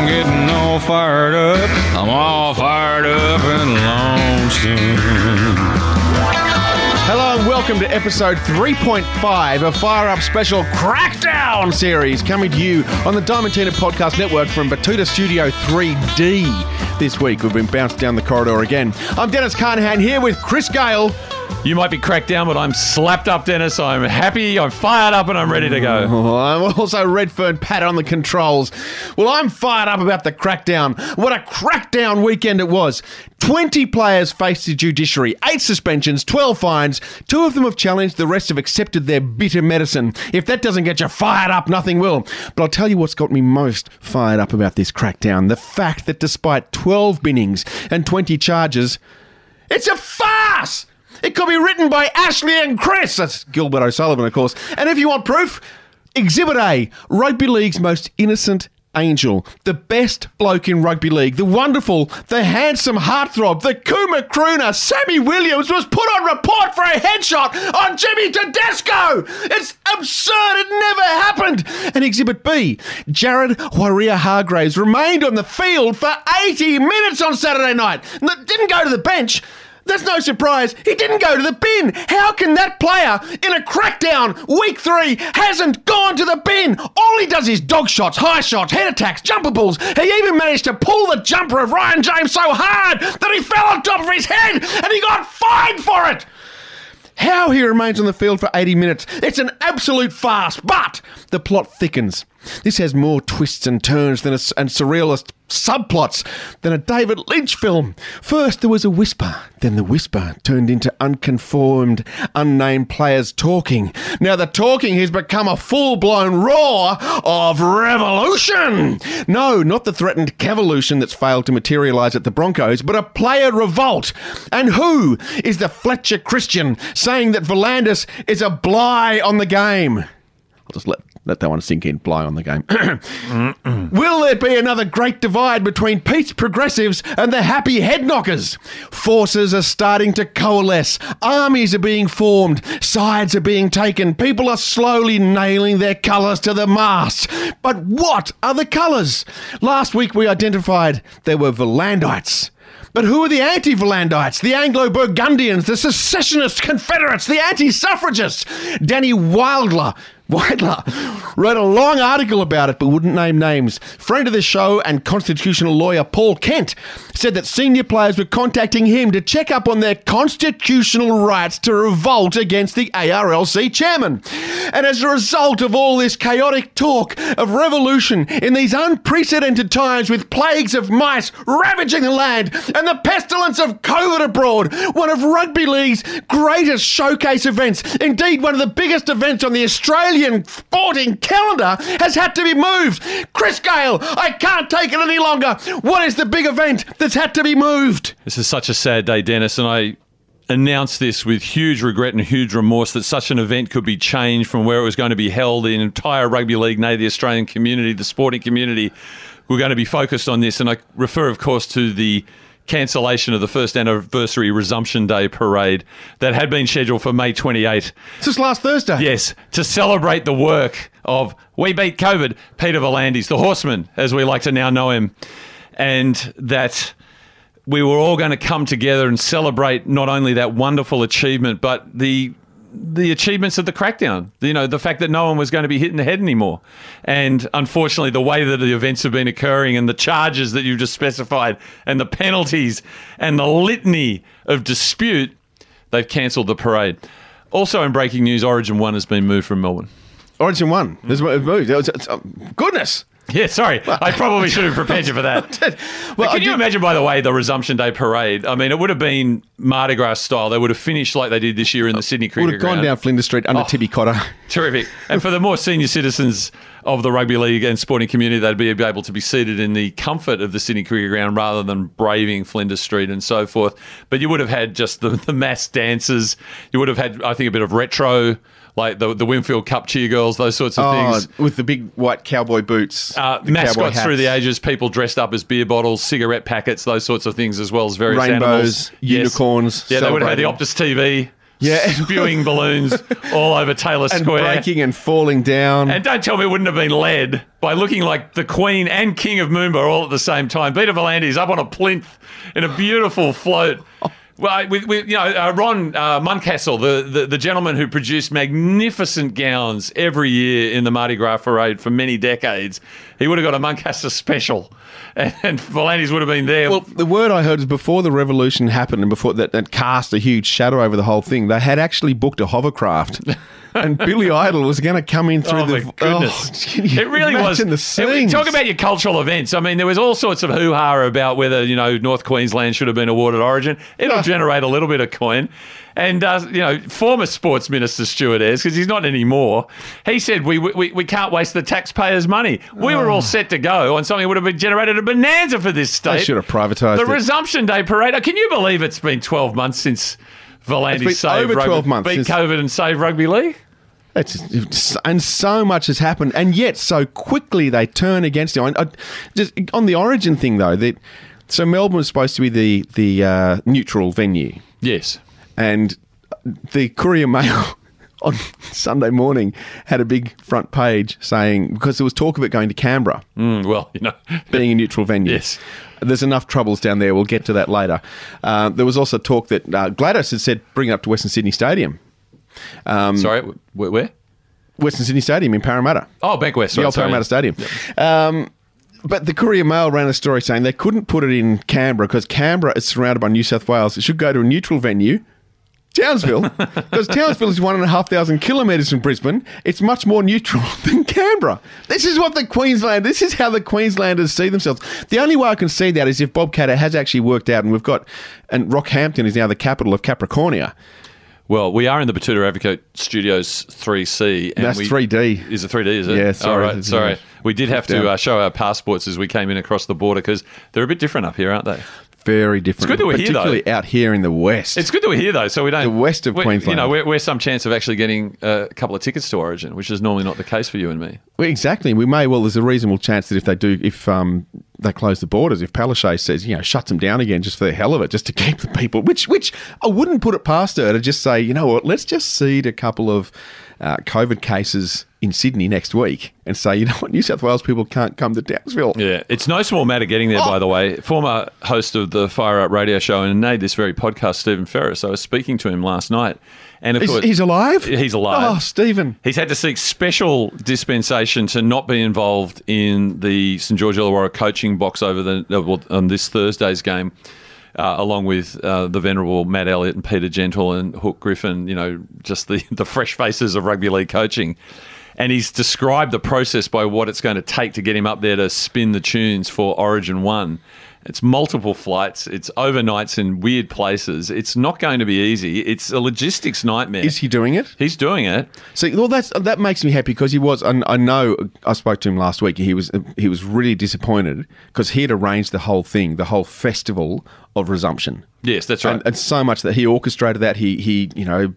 I'm getting all fired up. I'm all fired up and lonesome. Hello and welcome to episode 3.5 of Fire Up Special Crackdown series coming to you on the Diamantina Podcast Network from Batuta Studio 3D. This week we've been bounced down the corridor again. I'm Dennis Carnahan here with Chris Gale. You might be cracked down, but I'm slapped up, Dennis. I'm happy, I'm fired up, and I'm ready to go. I'm also Redfern Pat on the controls. Well, I'm fired up about the crackdown. What a crackdown weekend it was. 20 players faced the judiciary, 8 suspensions, 12 fines. Two of them have challenged, the rest have accepted their bitter medicine. If that doesn't get you fired up, nothing will. But I'll tell you what's got me most fired up about this crackdown the fact that despite 12 binnings and 20 charges, it's a farce! It could be written by Ashley and Chris. That's Gilbert O'Sullivan, of course. And if you want proof, Exhibit A Rugby League's most innocent angel, the best bloke in rugby league, the wonderful, the handsome heartthrob, the Kuma crooner, Sammy Williams was put on report for a headshot on Jimmy Tedesco. It's absurd. It never happened. And Exhibit B, Jared Waerea-Hargreaves remained on the field for 80 minutes on Saturday night. Didn't go to the bench. That's no surprise. He didn't go to the bin. How can that player in a crackdown week three hasn't gone to the bin? All he does is dog shots, high shots, head attacks, jumper balls. He even managed to pull the jumper of Ryan James so hard that he fell on top of his head and he got fined for it. How he remains on the field for 80 minutes, it's an absolute farce, but the plot thickens. This has more twists and turns than a, and surrealist subplots than a David Lynch film. First, there was a whisper, then the whisper turned into unconformed, unnamed players talking. Now, the talking has become a full blown roar of revolution. No, not the threatened cavolution that's failed to materialise at the Broncos, but a player revolt. And who is the Fletcher Christian saying that V'landys is a Bligh on the game? I'll just let let that one sink in. Bligh on the game. Will there be another great divide between peace progressives and the happy head knockers? Forces are starting to coalesce. Armies are being formed. Sides are being taken. People are slowly nailing their colours to the mast. But what are the colours? Last week we identified there were Volandites. But who are the anti Volandites, the Anglo Burgundians, the secessionist Confederates, the anti suffragists? Danny Weidler. Weidler wrote a long article about it but wouldn't name names. Friend of the show and constitutional lawyer Paul Kent said that senior players were contacting him to check up on their constitutional rights to revolt against the ARLC chairman. And as a result of all this chaotic talk of revolution in these unprecedented times with plagues of mice ravaging the land and the pestilence of COVID abroad, one of rugby league's greatest showcase events, indeed one of the biggest events on the Australian sporting calendar, has had to be moved. Chris Gale, I can't take it any longer. What is the big event that's had to be moved? This is such a sad day, Dennis, and I announced this with huge regret and huge remorse that such an event could be changed from where it was going to be held. The entire rugby league, nay, the Australian community, the sporting community, were going to be focused on this. And I refer, of course, to the cancellation of the first anniversary resumption day parade that had been scheduled for May 28. This last Thursday. Yes, to celebrate the work of We Beat COVID, Peter V'landys, the horseman, as we like to now know him, and that we were all going to come together and celebrate not only that wonderful achievement, but the the achievements of the crackdown. You know, the fact that no one was going to be hit in the head anymore. And unfortunately, the way that the events have been occurring and the charges that you've just specified and the penalties and the litany of dispute, they've cancelled the parade. Also, in breaking news, Origin 1 has been moved from Melbourne. Origin 1. has moved. Goodness. Yeah, sorry. I probably should have prepared you for that. Well, But can you imagine, by the way, the resumption day parade? I mean, it would have been Mardi Gras style. They would have finished like they did this year in the Sydney Cricket Would have gone Ground. down Flinders Street under Oh. Tibby Cotter. Terrific. And for the more senior citizens of the rugby league and sporting community, they'd be able to be seated in the comfort of the Sydney Cricket Ground rather than braving Flinders Street and so forth. But you would have had just the, the mass dances. You would have had, I think, a bit of retro, like the the Winfield Cup cheer girls, those sorts of Oh, things. with the big white cowboy boots. Uh, the mascots through the ages, people dressed up as beer bottles, cigarette packets, those sorts of things, as well as various Rainbows, animals. Yes. unicorns, Yeah, they would have had the. Optus TV Yeah. spewing balloons all over Taylor and Square. breaking and falling down. And don't tell me it wouldn't have been led by looking like the Queen and King of Moomba all at the same time. Peter V'landys up on a plinth in a beautiful float. Well, with, with you know uh, Ron uh, Muncaster, the, the the gentleman who produced magnificent gowns every year in the Mardi Gras parade for many decades, he would have got a Muncaster special, and, and would have been there. Well, the word I heard is before the revolution happened and before that, that cast a huge shadow over the whole thing, they had actually booked a hovercraft. and Billy Idol was going to come in through Oh, the. my goodness. Oh, it really was. the it- scenes. talk about your cultural events. I mean, there was all sorts of hoo ha about whether you know North Queensland should have been awarded Origin. It'll Oh. generate a little bit of coin. And uh, you know, former Sports Minister Stuart Ayres, because he's not anymore, he said we, we we can't waste the taxpayers' money. We were all set to go on something that would have been generated a bonanza for this state. They should have privatised the it. resumption day parade. Oh, Can you believe it's been twelve months since V'landys been saved over rugby, 12 months beat since- COVID and saved rugby league? It's, it's- and so much has happened, and yet so quickly they turn against you. I, I- just on the origin thing though, that so Melbourne was supposed to be the the uh, neutral venue, Yes. and the Courier Mail on Sunday morning had a big front page saying because there was talk of it going to Canberra Mm, well, you know. being a neutral venue. Yes. There's enough troubles down there. We'll get to that later. Uh, there was also talk that uh, Gladys had said bring it up to Western Sydney Stadium. Sorry, where? where? Western Sydney Stadium in Parramatta. Oh, Bank West. the Right, old sorry. Parramatta Stadium. Um, but the Courier Mail ran a story saying they couldn't put it in Canberra because Canberra is surrounded by New South Wales. It should go to a neutral venue. Townsville, because Townsville is one and a half thousand kilometres from Brisbane. It's much more neutral than Canberra. This is what the Queensland. This is how the Queenslanders see themselves. The only way I can see that is if Bob Katter has actually worked out, and we've got, and Rockhampton is now the capital of Capricornia. Well, we are in the Batuta Advocate Studios 3C. And That's we, 3D. Is it 3D? Is it? Yeah, sorry. All right, sorry. We did have to uh, show our passports as we came in across the border because they're a bit different up here, aren't they? Very different. It's good that we're here, though. particularly out here in the west. It's good that we're here though, so we don't. The west of Queensland. You know, we're, we're some chance of actually getting a couple of tickets to Origin, which is normally not the case for you and me. Well, exactly. We may well. There's a reasonable chance that if they do, if um, they close the borders, if Palaszczuk says, you know, shuts them down again just for the hell of it, just to keep the people, which which I wouldn't put it past her to just say, you know what, let's just seed a couple of uh, COVID cases in Sydney next week and say, you know what, New South Wales people can't come to Townsville. Yeah, it's no small matter getting there, Oh. by the way. Former host of the Fire Up radio show and made this very podcast, Stephen Ferris. I was speaking to him last night. And of He's, course, he's alive. He's alive. Oh, Stephen. He's had to seek special dispensation to not be involved in the St George Illawarra coaching box over the uh, well, on this Thursday's game, uh, along with uh, the venerable Matt Elliott and Peter Gentle and Hook Griffin. You know, just the the fresh faces of rugby league coaching. And he's described the process by what it's going to take to get him up there to spin the tunes for Origin One. It's multiple flights. It's overnights in weird places. It's not going to be easy. It's a logistics nightmare. Is he doing it? He's doing it. So, well, that's that makes me happy because he was. I, I know. I spoke to him last week. He was he was really disappointed because he had arranged the whole thing, the whole festival of resumption. Yes, that's right. And, and so much that he orchestrated that. He he you know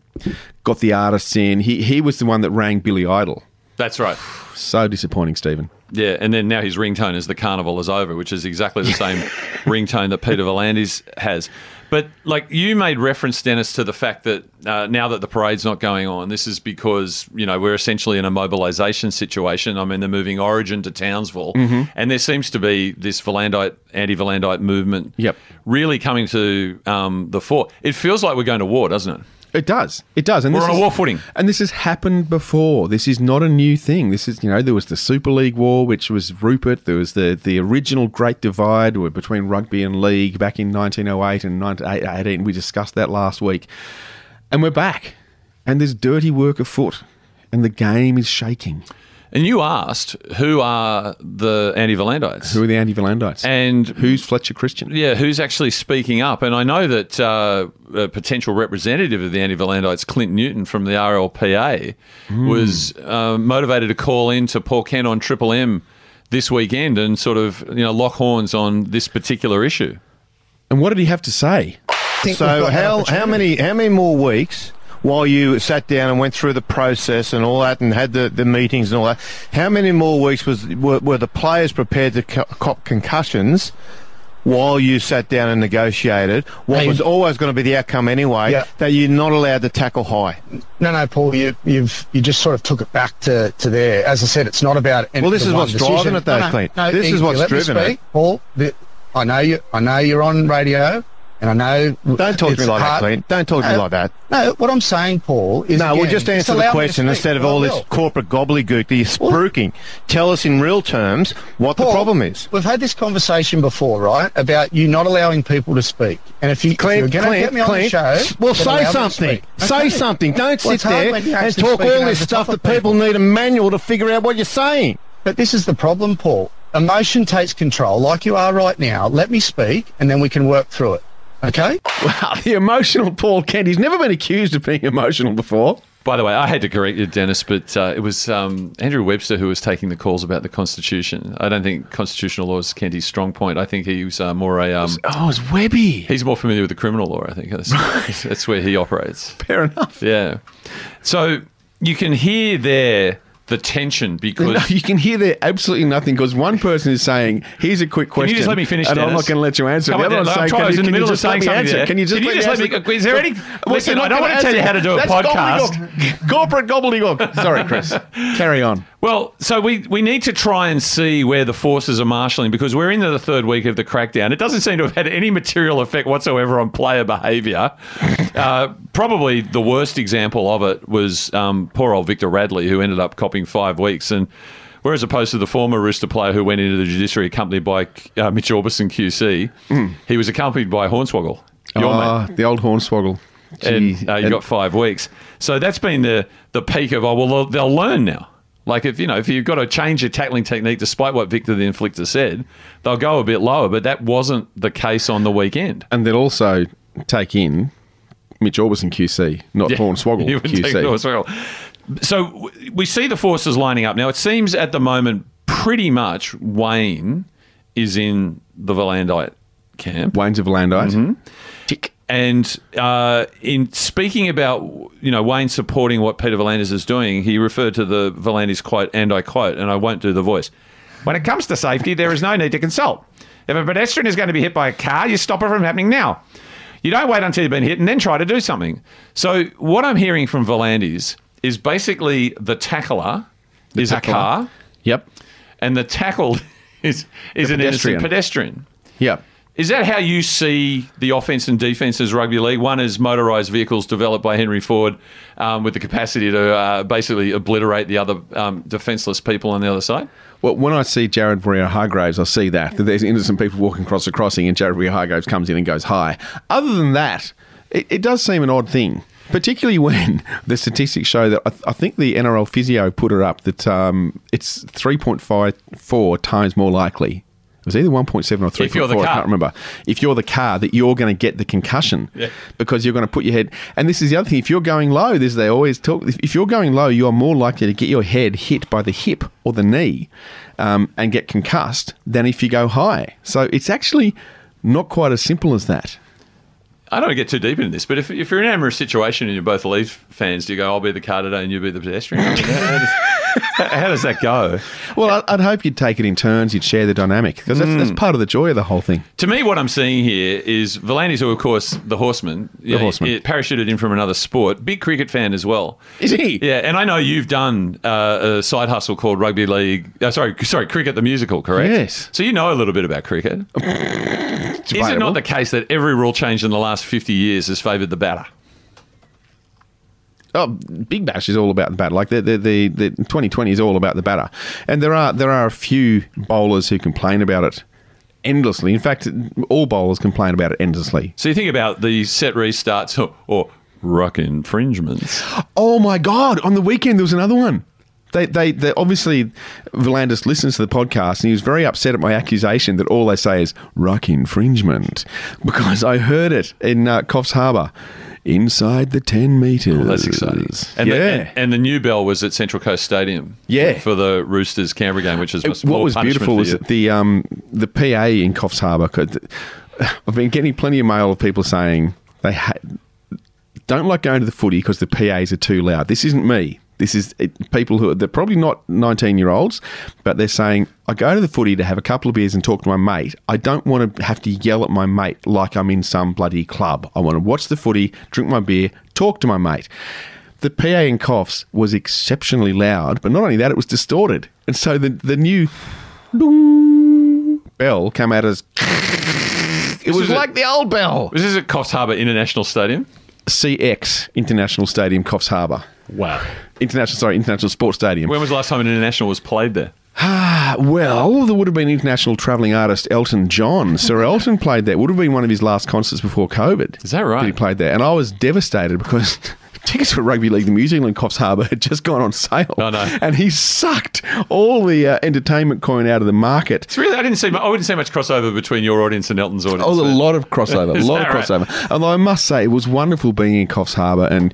got the artists in. He he was the one that rang Billy Idol. That's right. So disappointing, Stephen. Yeah, and then now his ringtone is "The Carnival is over," which is exactly the same ringtone that Peter V'landys has. But like you made reference, Dennis, to the fact that uh, now that the parade's not going on, this is because you know we're essentially in a mobilisation situation. I mean, they're moving Origin to Townsville, and there seems to be this Volandite, anti-Volandite movement, Yep. really coming to um, the fore. It feels like we're going to war, doesn't it? It does. It does. And We're this on a war footing. And this has happened before. This is not a new thing. This is, you know, there was the Super League War, which was Rupert. There was the, the original Great Divide between rugby and league back in 1908 and 1918. We discussed that last week. And we're back. And there's dirty work afoot. And the game is shaking. And you asked who are the anti-Volandites? Who are the anti-Volandites? and Who's Fletcher Christian? Yeah, who's actually speaking up? And I know that uh, a potential representative of the anti Volandites, Clint Newton from the RLPA, was uh, motivated to call in to Paul Kent on Triple M this weekend and sort of you know lock horns on this particular issue. And what did he have to say? So how how many how many more weeks while you sat down and went through the process and all that and had the, the meetings and all that? How many more weeks was were, were the players prepared to co- cop concussions while you sat down and negotiated what Hey. was always going to be the outcome anyway, Yeah. that you're not allowed to tackle high. No, no, Paul, you, you've you just sort of took it back to, to there. As I said, it's not about. Well, this is what's decision. driving it though, No, no, Clint. no, This is what's let me it. Paul, the, I know you. I know you're on radio, and I know. Don't talk to me like that, Clint. Don't talk to me No, like that. No, what I'm saying, Paul, is No, again, well, just answer the question instead of Well, all this corporate gobbledygook that you're spruiking. Tell us in real terms what the problem is. We've had this conversation before, right? About you not allowing people to speak. And if, you, if you're going to get me on Clint, the show, well, say allow me to something. Say Okay. something. Don't Well, sit there and talk all this stuff that people need a manual to figure out what you're saying. But this is the problem, Paul. Emotion takes control, like you are right now. Let me speak, and then we can work through it. Okay? Wow, the emotional Paul Kent. He's never been accused of being emotional before. By the way, I had to correct you, Dennis, but uh, it was um, Andrew Webster who was taking the calls about the Constitution. I don't think constitutional law is Kenty's strong point. I think he was uh, more a. Um, Oh, it's Webby. he's more familiar with the criminal law. I think that's, that's where he operates. Fair enough. Yeah. So you can hear there the tension because No, you can hear there absolutely nothing because one person is saying, "Here's a quick question." you just let me finish, And I'm not going to let you answer. Come The other one's saying, "Can you- in the can middle of just let saying me something there. Can you just Can you just me let me- answer? is there any- Well, Listen, I don't wanna tell you how to do a That's podcast. gobbledygook. Corporate gobbledygook. Sorry, Chris. Carry on. Well, so we, we need to try and see where the forces are marshalling because we're into the third week of the crackdown. It doesn't seem to have had any material effect whatsoever on player behaviour. Uh, probably the worst example of it was um, poor old Victor Radley, who ended up copping five weeks. And whereas opposed to the former Rooster player who went into the judiciary accompanied by uh, Mitch Orbison QC, he was accompanied by Hornswoggle. Your mate Oh, the old hornswoggle. Gee. and uh, you And- got five weeks. So that's been the the peak of oh well they'll, they'll learn now. Like if you know if you've got to change your tackling technique, despite what Victor the Inflictor said, they'll go a bit lower. But that wasn't the case on the weekend. and they'll also take in Mitch Orbison QC, not Hornswoggle You would take QC. Hornswoggle. So we see the forces lining up now. It seems at the moment pretty much Wayne is in the Volandite camp. Wayne's of Landite. Tick. Mm-hmm. And uh, in speaking about you know Wayne supporting what Peter V'landys is doing, he referred to the V'landys quote, and I quote, and I won't do the voice. When it comes to safety, there is no need to consult. If a pedestrian is going to be hit by a car, you stop it from happening now. You don't wait until you've been hit and then try to do something. So what I'm hearing from V'landys is basically the tackler is tackler. a car, Yep. and the tackled is is an innocent pedestrian. pedestrian. Yep. Is that how you see the offense and defense as rugby league? One is motorised vehicles developed by Henry Ford um, with the capacity to uh, basically obliterate the other um, defenceless people on the other side. Well, when I see Jared Waerea-Hargreaves, I see that, there's innocent people walking across the crossing and Jared Waerea-Hargreaves comes in and goes high. Other than that, it, it does seem an odd thing, particularly when the statistics show that I, th- I think the NRL physio put it up that um, it's 3.54 times more likely. It was either 1.7 or 3.4, If you're the I can't remember. If you're the car, that you're going to get the concussion Yeah. because you're going to put your head. And this is the other thing. If you're going low, this they always talk. If, you're going low, you are more likely to get your head hit by the hip or the knee um, and get concussed than if you go high. So it's actually not quite as simple as that. I don't want to get too deep into this, but if, if you're in an amorous situation and you're both Leafs fans, do you go, I'll be the car today and you be the pedestrian? how, does, that go? Well, I'd, hope you'd take it in turns. You'd share the dynamic because that's, that's part of the joy of the whole thing. To me, what I'm seeing here is V'landys, who, of course, the horseman, the horseman. parachuted in from another sport, big cricket fan as well. Is he? Yeah, and I know you've done uh, a side hustle called Rugby League. Uh, sorry, sorry, Cricket the Musical, correct? Yes. So you know a little bit about cricket. Is it not the case that every rule change in the last 50 years has favoured the batter? Oh, Big Bash is all about the batter. Like the the, the the 2020 is all about the batter, and there are there are a few bowlers who complain about it endlessly. In fact, all bowlers complain about it endlessly. So you think about the set restarts or, or ruck infringements. Oh my god! On the weekend there was another one. They, they, they obviously V'landys listens to the podcast and he was very upset at my accusation that all they say is ruck infringement because I heard it in uh, Coffs Harbour inside the ten meters. Oh, That's exciting. And, yeah. the, and, and the new bell was at Central Coast Stadium. Yeah. For the Roosters Canberra game, which is what was beautiful was the um, the PA in Coffs Harbour. Could, I've been getting plenty of mail of people saying they ha- don't like going to the footy because the PAs are too loud. This isn't me. This is it, people who are they're probably not 19 year olds, but they're saying, I go to the footy to have a couple of beers and talk to my mate. I don't want to have to yell at my mate like I'm in some bloody club. I want to watch the footy, drink my beer, talk to my mate. The PA in Coffs was exceptionally loud, but not only that, it was distorted. And so the, the new bell came out as. It was a- like the old bell. Was this at Coffs Harbour International Stadium? CX International Stadium, Coffs Harbour. Wow. International, sorry, International Sports Stadium. When was the last time an international was played there? Ah, well, there would have been international travelling artist Elton John. Sir Elton played there. Would have been one of his last concerts before COVID. Is that right? That he played there, and I was devastated because. Tickets for Rugby League, the New Zealand Coffs Harbour, had just gone on sale. Oh. And he sucked all the uh, entertainment coin out of the market. It's really I didn't see I wouldn't see much crossover between your audience and Elton's audience. Oh, a lot of crossover, a lot of that right? crossover. Although I must say, it was wonderful being in Coffs Harbour and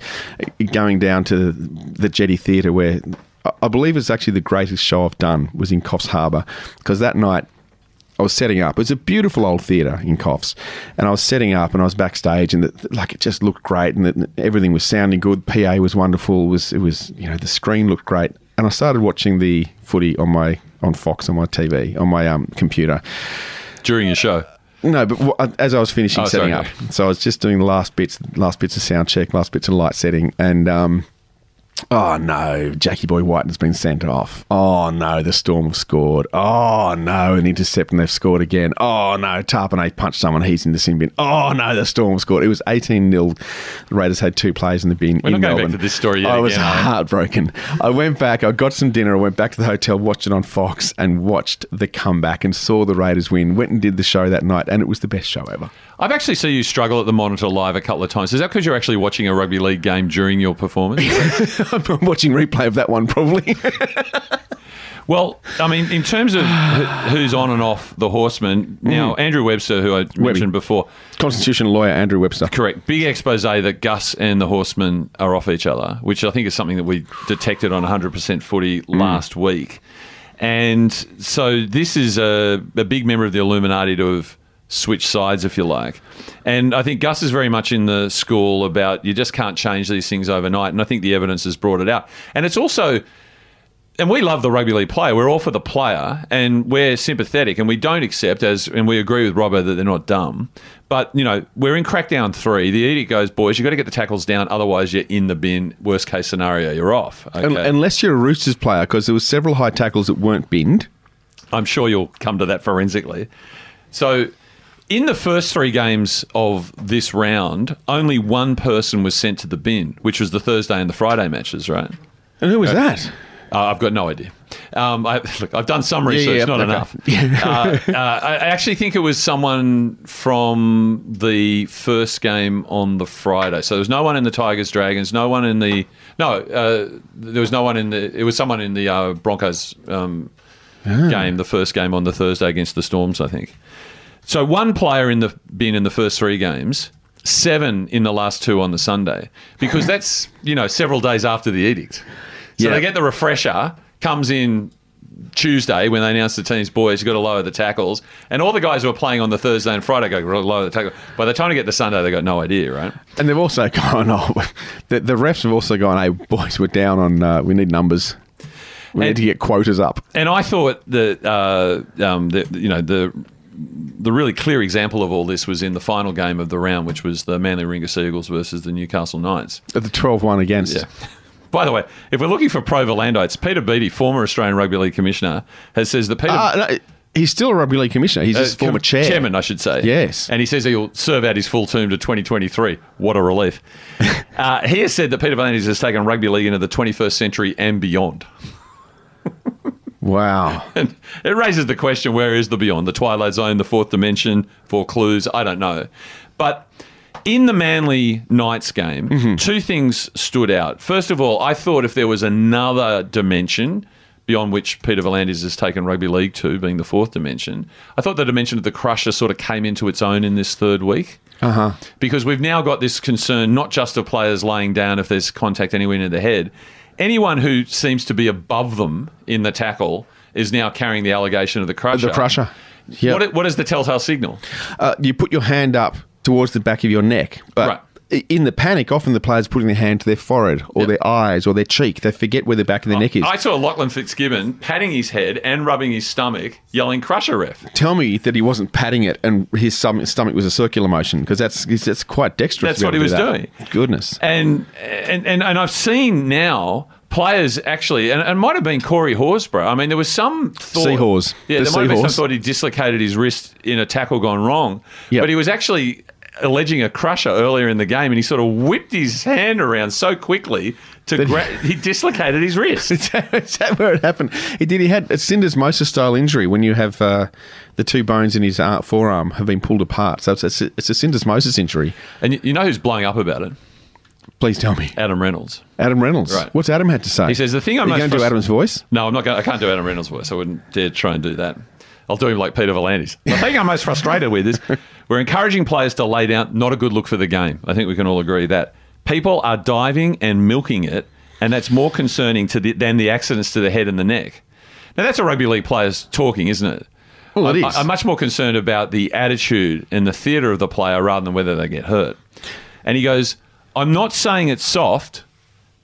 going down to the Jetty Theatre, where I- I believe it's actually the greatest show I've done was in Coffs Harbour, because that night I was setting up. It was a beautiful old theatre in Coffs, and I was setting up, and I was backstage, and the, like it just looked great, and the, everything was sounding good. PA was wonderful. It was it was you know the screen looked great, and I started watching the footy on my on Fox on my TV on my um, computer. during your show. No, but wh- as I was finishing Oh, setting sorry. up, so I was just doing the last bits, last bits of sound check, last bits of light setting, and um, oh no, Jackie Boy White has been sent off. Oh no, the Storm have scored. Oh no, an intercept and they've scored again. Oh no, Tarpanay punched someone. He's in the sin bin. Oh no, the Storm have scored. It was eighteen 0 The Raiders had two players in the bin. We're in not going back Melbourne. to this story yet I was again, heartbroken. I went back. I got some dinner. I went back to the hotel, watched it on Fox, and watched the comeback and saw the Raiders win. Went and did the show that night, and it was the best show ever. I've actually seen you struggle at the monitor live a couple of times. Is that because you're actually watching a rugby league game during your performance? I'm watching replay of that one probably. well, I mean, in terms of who's on and off the horseman, now mm. Andrew Webster, who I mentioned before, constitutional lawyer Andrew Webster. correct, big expose that Gus and the horseman are off each other, which I think is something that we detected on 100% footy mm. last week. And so this is a, a big member of the Illuminati to have switched sides, if you like. And I think Gus is very much in the school about you just can't change these things overnight. And I think the evidence has brought it out. And it's also and we love the rugby league player. We're all for the player, and we're sympathetic, and we don't accept as, and we agree with Robbo that they're not dumb. But you know, we're in crackdown three. The edict goes, boys, you have got to get the tackles down, otherwise you're in the bin. Worst case scenario, you're off. Okay. Unless you're a Roosters player, because there was several high tackles that weren't binned. I'm sure you'll come to that forensically. So, in the first three games of this round, only one person was sent to the bin, which was the Thursday and the Friday matches, right? And who was that? Uh, I've got no idea. Um, I, look, I've done some research, yeah, not okay. enough. uh, uh, I actually think it was someone from the first game on the Friday. So there was no one in the Tigers Dragons, no one in the no. Uh, there was no one in the. It was someone in the uh, Broncos um, game, the first game on the Thursday against the Storms, I think. So one player in the bin in the first three games. Seven in the last two on the Sunday, because that's you know several days after the edict. So Yeah. they get the refresher, comes in Tuesday when they announce the team's boys, you've got to lower the tackles. And all the guys who are playing on the Thursday and Friday go, lower the tackle. By the time they get to Sunday, they've got no idea, right? And they've also gone, oh, the, the refs have also gone, hey, boys, we're down on, uh, we need numbers. We And- need to get quotas up. And I thought that, uh, um, that you know, the the really clear example of all this was in the final game of the round, which was the Manly Ringa Seagulls versus the Newcastle Knights. At the 12 1 against. Yeah. By the way, if we're looking for pro Volandites, Peter Beattie, former Australian Rugby League Commissioner, has says that Peter Uh, no, he's still a rugby league commissioner. He's Uh, former com- chair. Chairman, I should say. Yes. And he says he'll serve out his full term to 2023. What a relief. uh, he has said that Peter V'landys has taken rugby league into the 21st century and beyond. Wow. And it raises the question where is the beyond? The Twilight Zone, the fourth dimension, four clues? I don't know. But in the Manly Knights game, Mm-hmm. two things stood out. First of all, I thought if there was another dimension beyond which Peter V'landys has taken rugby league to, being the fourth dimension, I thought the dimension of the crusher sort of came into its own in this third week. Uh-huh. Because we've now got this concern not just of players laying down if there's contact anywhere near the head. Anyone who seems to be above them in the tackle is now carrying the allegation of the crusher. The crusher. Yeah. What, what is the telltale signal? uh, you put your hand up towards the back of your neck, but Right. I- in the panic, often the players putting their hand to their forehead or their eyes or their cheek. They forget where the back of their oh, neck is. I saw Lachlan Fitzgibbon patting his head and rubbing his stomach, yelling "Crusher ref." Tell me that he wasn't patting it and his stomach, was a circular motion because that's that's quite dexterous. That's what he was do doing. Goodness. And and and, and I've seen now players actually, and it might have been Corey Horsburgh. I mean, there was some thought, Seahorse. Yeah, The there might have been some thought he dislocated his wrist in a tackle gone wrong. Yep. But he was actually alleging a crusher earlier in the game, and he sort of whipped his hand around so quickly to gra- he dislocated his wrist. Is that, is that where it happened? He did. He had a syndesmosis style injury when you have uh, the two bones in his uh, forearm have been pulled apart. So it's a, it's a syndesmosis injury. And you- you know who's blowing up about it? Please tell me, Adam Reynolds. Adam Reynolds. Right. What's Adam had to say? He says the thing I'm Are you going to do Adam's voice? No, I'm not going. I can't do Adam Reynolds' voice. I wouldn't dare try and do that. I'll do him like Peter V'landys. The thing I'm most frustrated with is we're encouraging players to lay down. Not a good look for the game. I think we can all agree that people are diving and milking it, and that's more concerning to the, than the accidents to the head and the neck. Now that's a rugby league players talking, isn't it? Well, it I'm, is. I'm much more concerned about the attitude and the theatre of the player rather than whether they get hurt. And he goes, I'm not saying it's soft,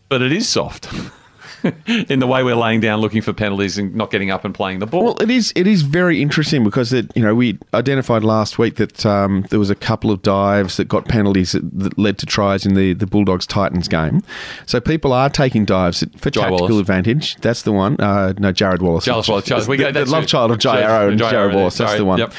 but it is soft in the way we're laying down looking for penalties and not getting up and playing the ball. Well, it is. It is very interesting because it, you know we identified last week that um, there was a couple of dives that got penalties that, that led to tries in the the Bulldogs Titans game. So people are taking dives for Jai tactical Wallace. advantage. That's the one. Uh, no, Jarrod Wallace. Jarrod Wallace, Jared- we the, go- the that's love child of Jai Arrow and Jai Jared Arrow, Wallace. That's sorry, the one. yep.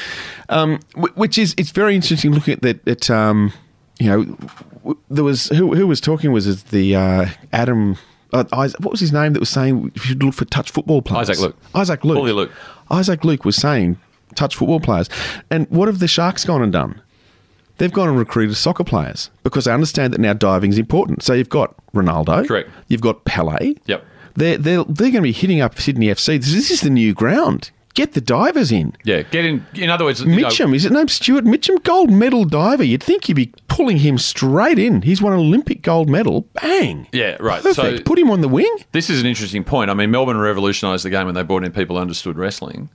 Um, which is it's very interesting looking at that. At um, you know, there was who who was talking was it the uh, Adam. Uh, Isaac, what was his name that was saying you should look for touch football players? Isaac Luke. Isaac Luke. Fully Luke. Isaac Luke was saying touch football players. And what have the Sharks gone and done? They've gone and recruited soccer players because they understand that now diving is important. So you've got Ronaldo. Correct. You've got Pele. Yep. They're, they're, they're going to be hitting up Sydney FC. This, this is the new ground. Get the divers in. yeah, get in. In other words, you know, Mitcham, is it named Stuart Mitcham? Gold medal diver. You'd think you'd be pulling him straight in. He's won an Olympic gold medal. Bang. Yeah, right. Perfect. So- Put him on the wing. this is an interesting point. I mean, Melbourne revolutionised the game when they brought in people who understood wrestling.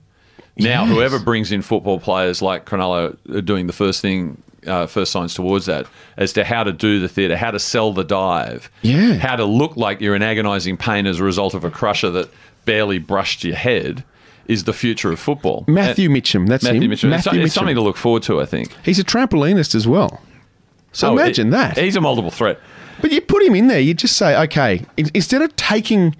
Now, Yes. whoever brings in football players like Cronulla are doing the first thing, uh, first signs towards that, as to how to do the theatre, how to sell the dive, Yeah. how to look like you're in agonising pain as a result of a crusher that barely brushed your head, is the future of football. Matthew And- Mitcham. That's Matthew him. Mitcham. Matthew it's Mitcham. something to look forward to, I think. He's a trampolinist as well. So Oh, imagine he- that. He's a multiple threat. But you put him in there, you just say, okay, in- instead of taking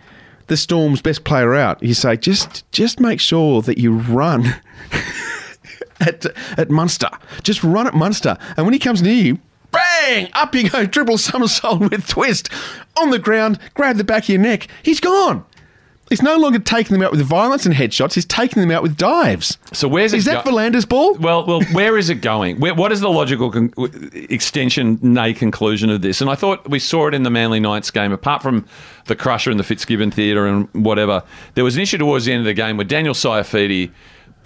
the Storm's best player out, you say, just just make sure that you run at at Munster. Just run at Munster. And when he comes near you, bang! Up you go, triple somersault with twist. On the ground, grab the back of your neck. He's gone. He's no longer taking them out with violence and headshots. He's taking them out with dives. So where's it Is that go- Volander's ball? Well, well, where is it going? Where, what is the logical con- extension, nay, conclusion of this? And I thought we saw it in the Manly Knights game. Apart from the Crusher and the Fitzgibbon Theatre and whatever, there was an issue towards the end of the game where Daniel Saifiti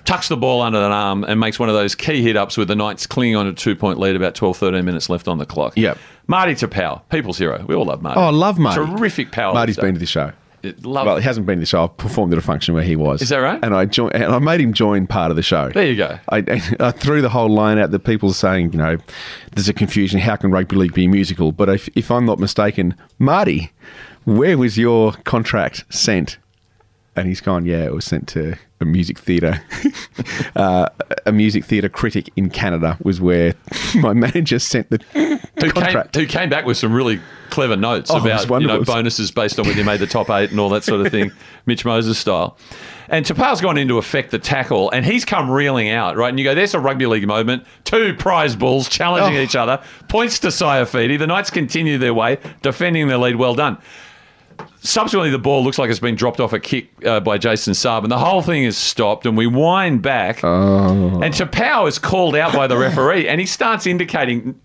tucks the ball under an arm and makes one of those key hit ups with the Knights clinging on a two point lead about 12, 13 minutes left on the clock. Yep. Marty Taupau, people's hero. We all love Marty. Oh, I love Marty. Terrific power. Marty's been to the show. It- love Well, he hasn't been to the show. I've performed at a function where he was. Is that right? And I joined, and I made him join part of the show. There you go. I, I threw the whole line out that people are saying, you know, there's a confusion. How can rugby league be musical? But if, if I'm not mistaken, Marty, where was your contract sent? And he's gone, yeah, it was sent to a music theatre. uh, a music theatre critic in Canada was where my manager sent the who came, contract. who came back with some really clever notes Oh, about you know bonuses based on whether you made the top eight and all that sort of thing, Mitch Moses style. And Taupau's gone in to affect the tackle, and he's come reeling out, right? And you go, there's a rugby league moment. Two prize bulls challenging Oh. each other. Points to Saifiti. The Knights continue their way, defending their lead. Well done. Subsequently, the ball looks like it's been dropped off a kick uh, by Jason Saab, and the whole thing is stopped. And we wind back, Oh. and Taupau is called out by the referee, and he starts indicating,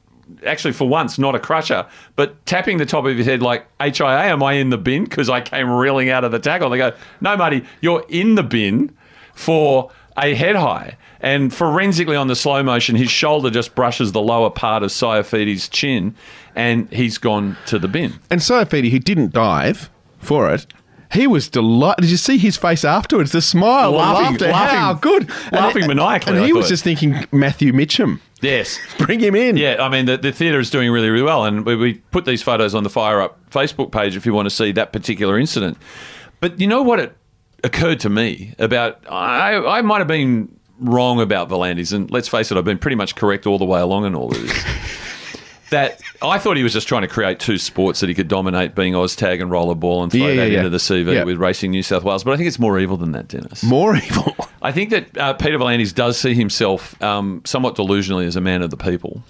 actually for once, not a crusher, but tapping the top of his head like, "HIA, am I in the bin?" Because I came reeling out of the tackle. They go, "No, Marty, you're in the bin for a head high." And forensically on the slow motion, his shoulder just brushes the lower part of Saifiti's chin, and he's gone to the bin. And Saifiti, who didn't dive for it, He was delighted. Did you see his face afterwards? The smile, Laughing- the laughter. laughing- How good. laughing and, maniacally, And he was just thinking, Matthew Mitcham, Yes. bring him in. Yeah, I mean, the, the theatre is doing really, really well. And we, we put these photos on the Fire Up Facebook page if you want to see that particular incident. But you know what it occurred to me about? I, I might have been wrong about V'landys. And let's face it, I've been pretty much correct all the way along in all of this. that I thought he was just trying to create two sports that he could dominate, being Oztag and rollerball, and throw Yeah, yeah, that yeah. into the CV Yeah. with Racing New South Wales. But I think it's more evil than that, Dennis. More evil. I think that uh, Peter V'landys does see himself um, somewhat delusionally as a man of the people.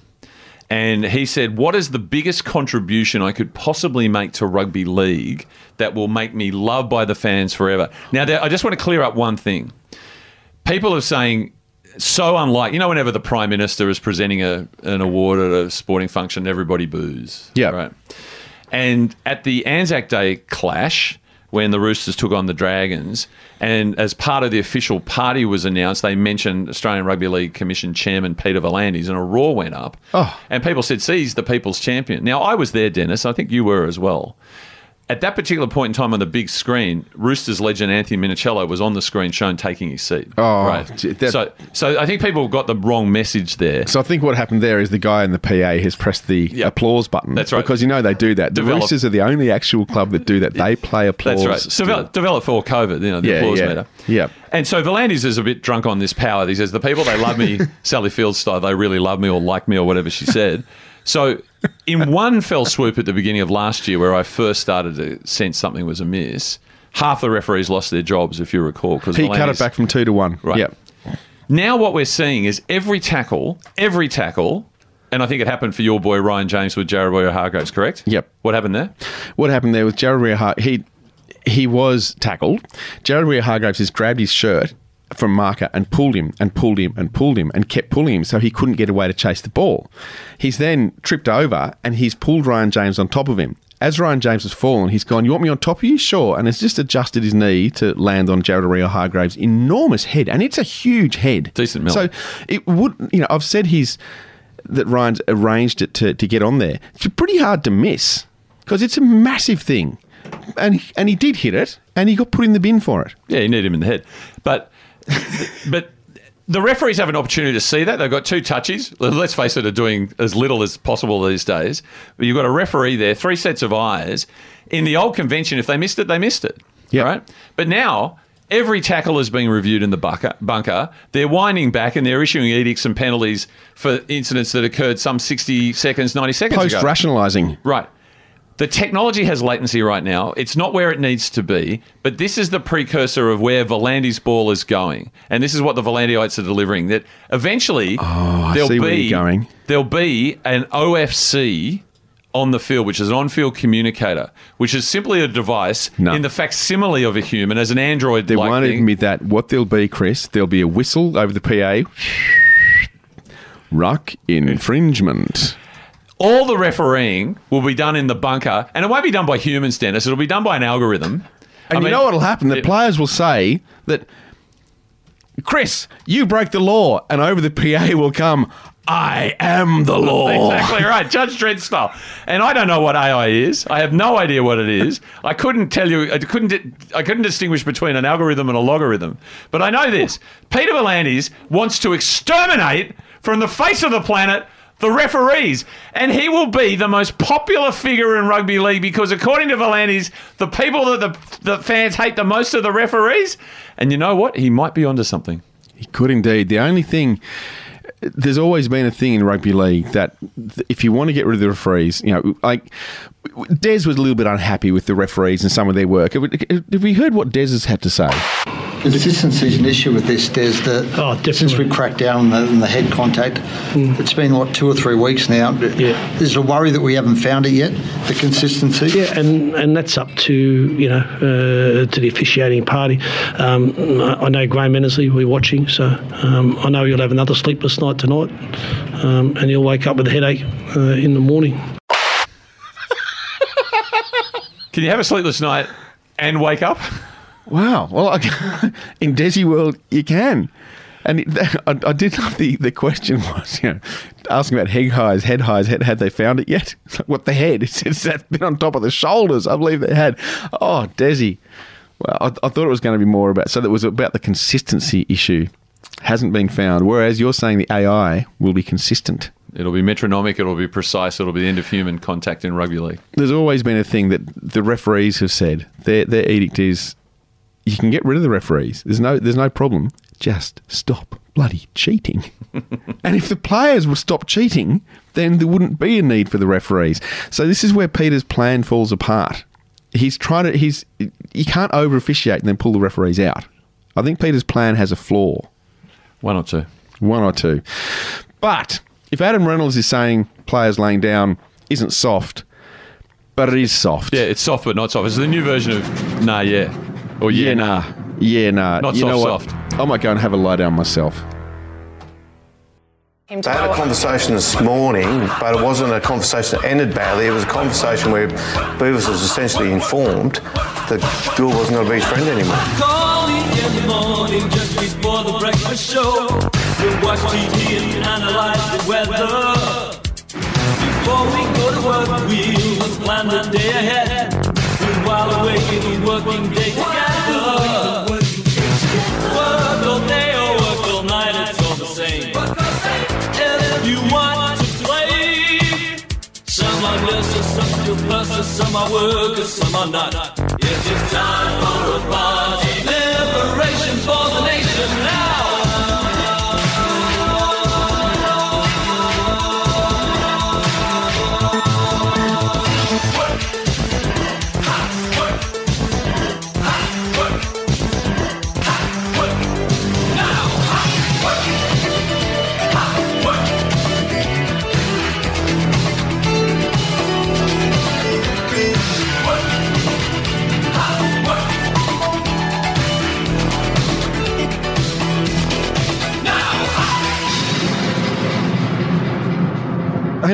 And he said, What is the biggest contribution I could possibly make to rugby league that will make me loved by the fans forever? Now, there, I just want to clear up one thing. People are saying, so unlike, you know, whenever the Prime Minister is presenting a, an award at a sporting function, everybody boos. Yeah. Right. And at the Anzac Day clash, when the Roosters took on the Dragons, and as part of the official party was announced, they mentioned Australian Rugby League Commission Chairman Peter V'landys, and a roar went up. Oh. And people said, see, he's the people's champion. Now, I was there, Dennis. I think you were as well. At that particular point in time on the big screen, Roosters legend Anthony Minichiello was on the screen shown taking his seat. Oh, right. that- so, so I think people got the wrong message there. So I think what happened there is the guy in the PA has pressed the Yeah. applause button. That's right. Because you know they do that. The Develop- Roosters are the only actual club that do that. They play applause. That's right. still. Develop, develop for COVID, you know, the Yeah, applause yeah. meter. Yeah. And so V'landys is a bit drunk on this power. He says, the people, they love me, Sally Fields style, they really love me or like me or whatever she said. So in one fell swoop at the beginning of last year where I first started to sense something was amiss, half the referees lost their jobs, if you recall. Because He cut it back from two to one. Right. Yep. Now what we're seeing is every tackle, every tackle, and I think it happened for your boy Ryan James with Jared Waerea-Hargreaves, correct? Yep. What happened there? What happened there was Jared Weir Har- he he was tackled. Jared Waerea-Hargreaves has grabbed his shirt from marker and pulled him and pulled him and pulled him and kept pulling him so he couldn't get away to chase the ball. He's then tripped over and he's pulled Ryan James on top of him. As Ryan James has fallen, he's gone, You want me on top of you? Sure. And has just adjusted his knee to land on Jared Waerea-Hargreaves' enormous head. And it's a huge head. Decent mill. So it would, you know, I've said he's that Ryan's arranged it to, to get on there. It's pretty hard to miss because it's a massive thing. And, and he did hit it and he got put in the bin for it. Yeah, you need him in the head. But but the referees have an opportunity to see that. They've got two touches. Let's face it, are doing as little as possible these days. But you've got a referee there, three sets of eyes. In the old convention, if they missed it, they missed it. Yeah. Right? But now every tackle is being reviewed in the bunker, bunker. They're winding back and they're issuing edicts and penalties for incidents that occurred some 60 seconds, 90 seconds Post ago. rationalising. Right. The technology has latency right now. It's not where it needs to be, but this is the precursor of where Volandi's ball is going. And this is what the Volandioites are delivering. That eventually oh, I there'll be going. there'll be an OFC on the field, which is an on-field communicator, which is simply a device No. in the facsimile of a human as an android. There won't thing. even be that. What there'll be, Chris, there'll be a whistle over the PA. Ruck infringement. All the refereeing will be done in the bunker, and it won't be done by humans, Dennis. It'll be done by an algorithm. And I you mean- know what'll happen? The It- players will say that, Chris, you broke the law, and over the PA will come, I am the law. Exactly right, Judge Dredd style. And I don't know what AI is. I have no idea what it is. I couldn't tell you. I couldn't. I couldn't distinguish between an algorithm and a logarithm. But I know this: Peter V'landys wants to exterminate from the face of the planet the referees, and he will be the most popular figure in rugby league because, according to V'landys, the people that the, the fans hate the most are the referees. And you know what? He might be onto something. He could indeed. The only thing, there's always been a thing in rugby league that if you want to get rid of the referees, you know, like Des was a little bit unhappy with the referees and some of their work. Have we, heard what Des has had to say? Consistency is an issue with this, Des. The, Oh, definitely. Since we cracked down on the, on the head contact, it's been, what, two or three weeks now. Yeah. There's a worry that we haven't found it yet, the consistency. Yeah, and, and that's up to you know uh, to the officiating party. Um, I, I know Graham Annesley will be watching, so um, I know you'll have another sleepless night tonight, um, and you'll wake up with a headache uh, in the morning. Can you have a sleepless night and wake up? Wow. Well, I, in Desi world, you can. And it, I, I did love the, the question was, you know, asking about head highs, head highs, had, had they found it yet? It's like, what the head? It's, it's that bit on top of the shoulders. I believe they had. Oh, Desi. Well, I, I thought it was going to be more about so that it was about the consistency issue hasn't been found. Whereas you're saying the AI will be consistent. It'll be metronomic. It'll be precise. It'll be the end of human contact in rugby league. There's always been a thing that the referees have said. Their their edict is you can get rid of the referees. There's no there's no problem. Just stop bloody cheating. and if the players will stop cheating, then there wouldn't be a need for the referees. So this is where Peter's plan falls apart. He's trying to he's you can't over officiate and then pull the referees out. I think Peter's plan has a flaw. One or two. One or two. But if Adam Reynolds is saying players laying down isn't soft, but it is soft. Yeah, it's soft but not soft. It's the new version of nah, yeah, or yeah, Yeah, nah. Yeah, nah. Not you soft, know what? soft. I might go and have a lie down myself. Him to They had a conversation this morning, but it wasn't a conversation that ended badly. It was a conversation where Beavis was essentially informed that Bill wasn't going to be his friend anymore. Call in the morning just before the breakfast show. We'll watch TV and analyze the weather. Before we go to work, we'll plan the day ahead. We'll while away the working day together. Some are workers, some are not. Yes, it's time for a party.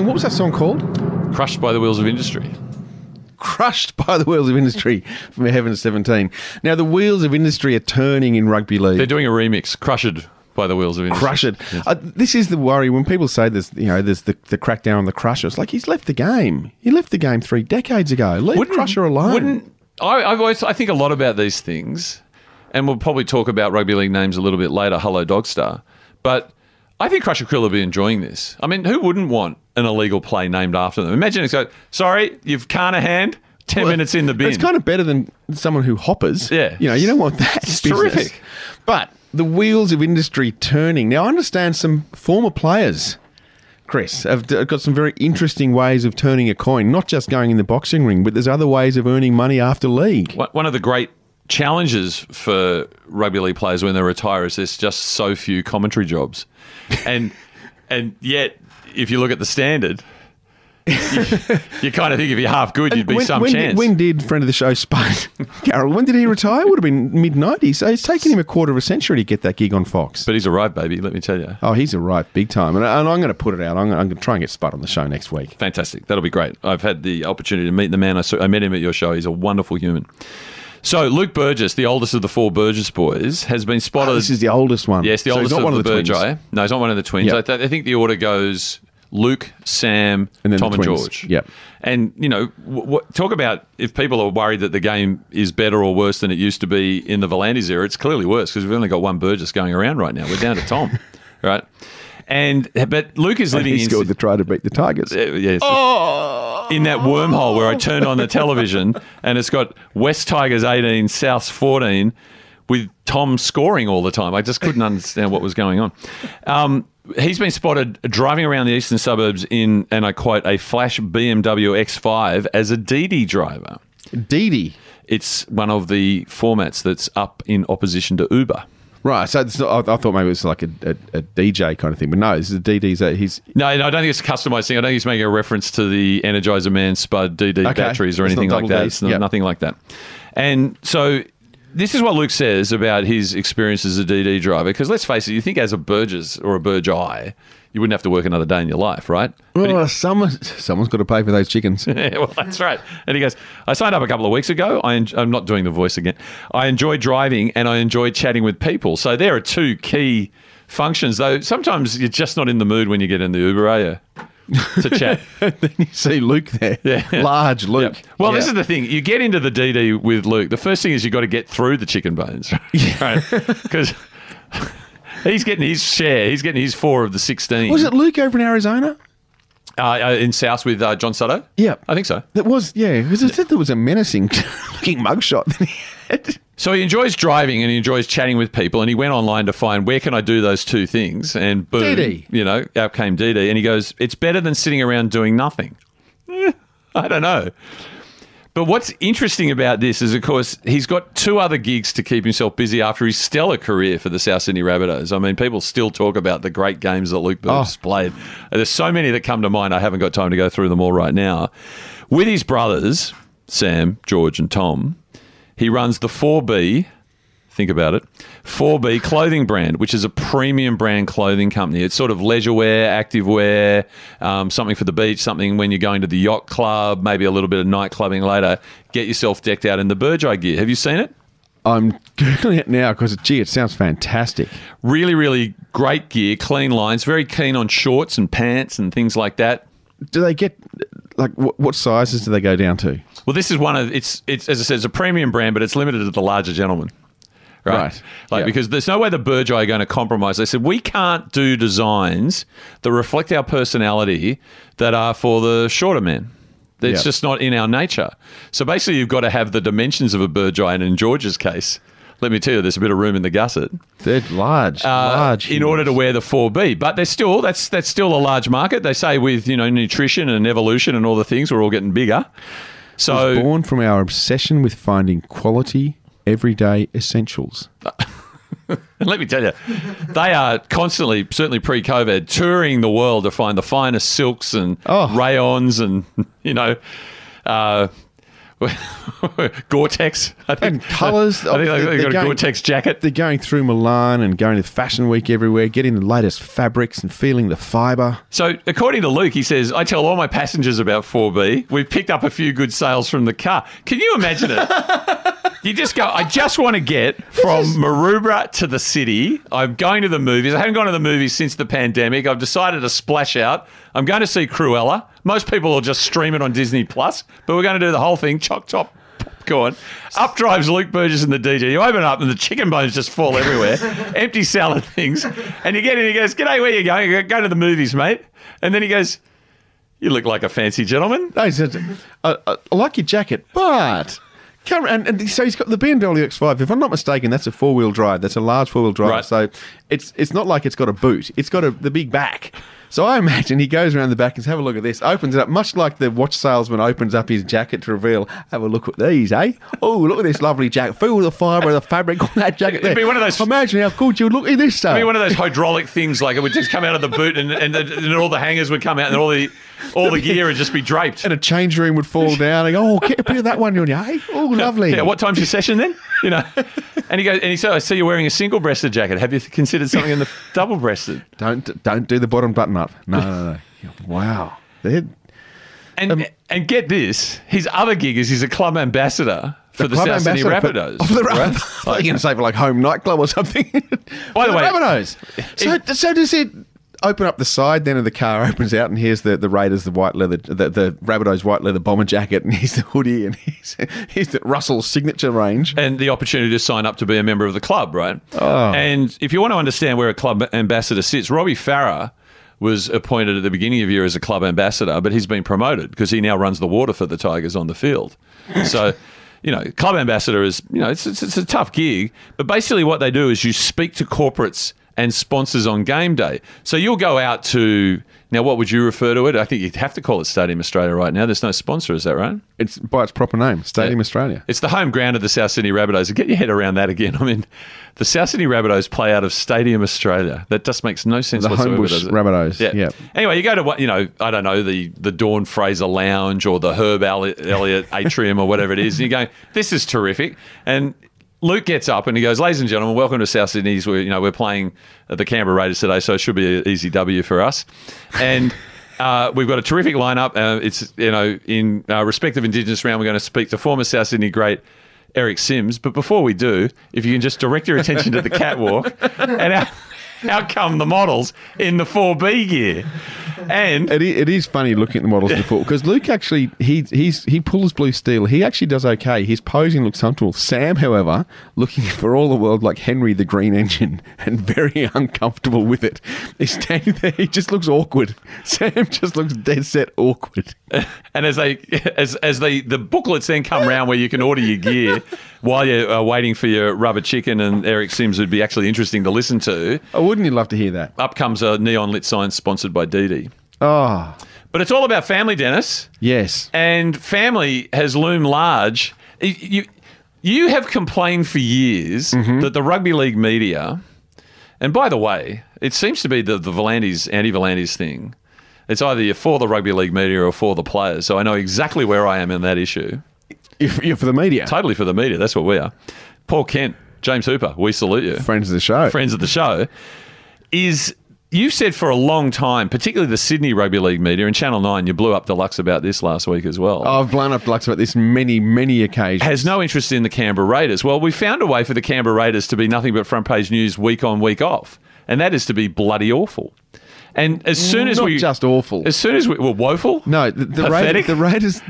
What was that song called? crushed by the wheels of industry. Crushed by the wheels of industry from Heaven 17. Now, the wheels of industry are turning in rugby league. They're doing a remix, crushed by the wheels of industry. Crush it. Uh, this is the worry when people say there's, you know, there's the, the crackdown on the Crusher. It's like he's left the game. He left the game three decades ago. Leave Crusher alone. Wouldn't I? I've always I think a lot about these things, and we'll probably talk about rugby league names a little bit later. Hello, Dogstar, but I think Crusher Cleal will be enjoying this. I mean, who wouldn't want an illegal play named after them? Imagine it's like, sorry, you've Carnahan, ten Well, minutes in the bin. It's kind of better than someone who hoppers. Yeah. You know, you don't want that. It's business. terrific. But the wheels of industry turning. Now, I understand some former players, Chris, have got some very interesting ways of turning a coin, not just going in the boxing ring, but there's other ways of earning money after league. One of the great challenges for rugby league players when they retire is there's just so few commentary jobs, and and yet if you look at the standard, you, you kind of think if you're half good, you'd be when, some when chance. Did, when did friend of the show Spud Carroll? When did he retire? Would have been mid '90s. So it's taken him a quarter of a century to get that gig on Fox. but he's arrived, baby. Let me tell you. oh, he's arrived big time, and, and I'm going to put it out. I'm going to try and get Spud on the show next week. Fantastic. That'll be great. I've had the opportunity to meet the man. I, saw, I met him at your show. He's a wonderful human. So Luke Burgess, the oldest of the four Burgess boys, has been spotted. Oh, this is the oldest one. yes, the So he's oldest not of one the, of the twins. Burgess. No, he's not one of the twins. Yep. I, th- I think the order goes Luke, Sam, And then Tom the and twins. George. Yep. And you know, w- w- talk about if people are worried that the game is better or worse than it used to be in the V'landys era. It's clearly worse because we've only got one Burgess going around right now. We're down to Tom, right? And but Luke is living He in scored the try to beat the Tigers. uh, yes. In that wormhole where I turned on the television and it's got West Tigers 18, Souths 14 with Tom scoring all the time. I just couldn't understand what was going on. Um, he's been spotted driving around the eastern suburbs in, and I quote, a flash BMW X5 as a DD driver. Didi. It's one of the formats that's up in opposition to Uber. Right, so not, I, I thought maybe it was like a, a, a DJ kind of thing, but no, this is a DD's. He's No, no, I don't think it's a customized thing. I don't think he's making a reference to the Energizer Man Spud DD Okay. batteries or It's anything like that. Ds. It's not- Yep. nothing like that. And so this is what Luke says about his experience as a DD driver. Because let's face it, you think as a Burgess or a Burge Eye, you wouldn't have to work another day in your life, right? oh, someone, someone's got to pay for those chickens. Yeah, well, that's right. And he goes, I signed up a couple of weeks ago. I en- I'm not doing the voice again. I enjoy driving and I enjoy chatting with people. So there are two key functions, though. Sometimes you're just not in the mood when you get in the Uber, are you? to chat. then you see Luke there. Yeah. Large Luke. Yep. Well, this is the thing. You get into the DD with Luke. The first thing is you've got to get through the chicken bones, right? Because he's getting his share. He's getting his four of the sixteen. Was it Luke over in Arizona? uh, uh, in South with uh, John Sutto? Yeah. I think so. It was, yeah. Because it said there was a menacing looking mugshot that he had. So he enjoys driving and he enjoys chatting with people. And he went online to find where can I do those two things. And boom, DD. you know, out came DD. And he goes, it's better than sitting around doing nothing. Eh, I don't know. But what's interesting about this is, of course, he's got two other gigs to keep himself busy after his stellar career for the South Sydney Rabbitohs. I mean, people still talk about the great games that Luke Burgess oh. played. There's so many that come to mind. I haven't got time to go through them all right now. With his brothers, Sam, George, and Tom, he runs the 4B. Think about it. 4B clothing brand, which is a premium brand clothing company. It's sort of leisure wear, active wear, um, something for the beach, something when you're going to the yacht club, maybe a little bit of night clubbing later. Get yourself decked out in the Burgeye gear. Have you seen it? I'm googling it now because, gee, it sounds fantastic. Really, really great gear, clean lines, very keen on shorts and pants and things like that. Do they get like what, what sizes do they go down to? Well, this is one of it's it's as I said, it's a premium brand, but it's limited to the larger gentlemen. Right. Right. Like Yeah. because there's no way the Burgeye are going to compromise. They said we can't do designs that reflect our personality that are for the shorter men. It's Yeah. just not in our nature. So basically you've got to have the dimensions of a Burgeye and in George's case, let me tell you, there's a bit of room in the gusset They're large, uh, large. in order to wear the 4B. But they're still that's that's still a large market. They say with you know nutrition and evolution and all the things, we're all getting bigger. So born from our obsession with finding quality everyday essentials. And let me tell you, they are constantly, certainly pre-COVID, touring the world to find the finest silks and Oh. rayons and you know, uh, Gore-Tex. I think And colours. I think they've got a going- Gore-Tex jacket. They're going through Milan and going to Fashion Week everywhere, getting the latest fabrics and feeling the fibre. So, according to Luke, he says, I tell all my passengers about 4B. We've picked up a few good sales from the car. Can you imagine it? you just go, I just want to get from Maroubra to the city. I'm going to the movies. I haven't gone to the movies since the pandemic. I've decided to splash out. I'm going to see Cruella. Most people will just stream it on Disney Plus, but we're going to do the whole thing chock chop. Popcorn. Up drives Luke Burgess in the DJ. You open it up and the chicken bones just fall everywhere. Empty salad things. And you get in, he goes, G'day, where you going? Go, go to the movies, mate. And then he goes, You look like a fancy gentleman. No, he says, I, I, I like your jacket, but. Come, and, and so he's got the BMW X5. If I'm not mistaken, that's a four wheel drive. That's a large four wheel drive. Right. So it's it's not like it's got a boot. It's got a the big back. So I imagine he goes around the back and says, "Have a look at this." Opens it up, much like the watch salesman opens up his jacket to reveal. Have a look at these, eh? Oh, look at this lovely jacket. Feel the fibre of the fabric on that jacket. There. It'd be one of those- Imagine how good you would look at this. I Though. mean, one of those hydraulic things, like it would just come out of the boot and, and, and all the hangers would come out and all the all the gear would just be draped. and a change room would fall down. And go, oh, get a bit of that one on you, eh? Oh, lovely. Yeah, what time's your session then? You know, and he goes, and he said, "I see you're wearing a single-breasted jacket. Have you considered something in the double-breasted?" Don't don't do the bottom button up. No, no, no. Wow. They're, And Um, and get this, his other gig is he's a club ambassador for the, club South Sydney Rapidos. For, for the right? right? Thought you going to say for like home nightclub or something. By the way- Rapidos. So, so does it open up the side then of the car opens out and here's the, the Raiders, the white leather, the, the Rapidos white leather bomber jacket and here's the hoodie and here's, here's the Russell's signature range. and the opportunity to sign up to be a member of the club, right? Oh. And if you want to understand where a club ambassador sits, Robbie Farah was appointed at the beginning of the year as a club ambassador, but he's been promoted because he now runs the water for the Tigers on the field. So, you know, club ambassador is, you know, it's, it's, it's a tough gig, but basically what they do is you speak to corporates and sponsors on game day. So you'll go out to, now what would you refer to it? I think you'd have to call it Stadium Australia right now. There's no sponsor, is that right? It's by its proper name, Stadium Yeah. Australia. It's the home ground of the South Sydney Rabbitohs. Get your head around that again. I mean, the South Sydney Rabbitohs play out of Stadium Australia. That just makes no sense The whatsoever. Homebush? Rabbitohs, Yeah. yeah. Anyway, you go to what you know. I don't know the the Dawn Fraser Lounge or the Herb Elli- Elliott Atrium or whatever it is. And you go, this is terrific. And Luke gets up and he goes, "Ladies and gentlemen, welcome to South Sydney's. We're you know we're playing the Canberra Raiders today, so it should be an easy W for us." And uh, we've got a terrific lineup. Uh, it's you know in uh, respect of Indigenous round, we're going to speak to former South Sydney great. Eric Simms, but before we do, if you can just direct your attention to the catwalk, and our, how come the models in the 4B gear? And It, i- it is funny looking at the models before because Luke actually he he's he pulls blue steel. He actually does okay. His posing looks comfortable. Sam, however, looking for all the world like Henry the Green Engine and very uncomfortable with it. He's standing there. He just looks awkward. Sam just looks dead set awkward. and as they as as they the booklets then come round where you can order your gear while you're uh, waiting for your rubber chicken and Eric Simms would be actually interesting to listen to. Oh, wouldn't you love to hear that? Up comes a neon lit sign sponsored by Didi. Oh, But it's all about family, Dennis. yes. and family has loomed large. You, you have complained for years that the rugby league media, and by the way, it seems to be the, the V'landys, anti V'landys thing. It's either you're for the rugby league media or for the players. So I know exactly where I am in that issue. You're for the media, Totally for the media. That's what we are. Paul Kent, James Hooper, we salute you friends of the show. friends of the show, is you've said for a long time, particularly the Sydney Rugby League media and Channel 9, you blew up deluxe about this last week as well. I've blown up Lux about this many, many occasions. Has no interest in the Canberra Raiders. Well, we found a way for the Canberra Raiders to be nothing but front page news week on, week off, and that is to be bloody awful. And as soon as Not we just awful. as soon as we well, woeful, No, the, the? Raiders, the Raiders,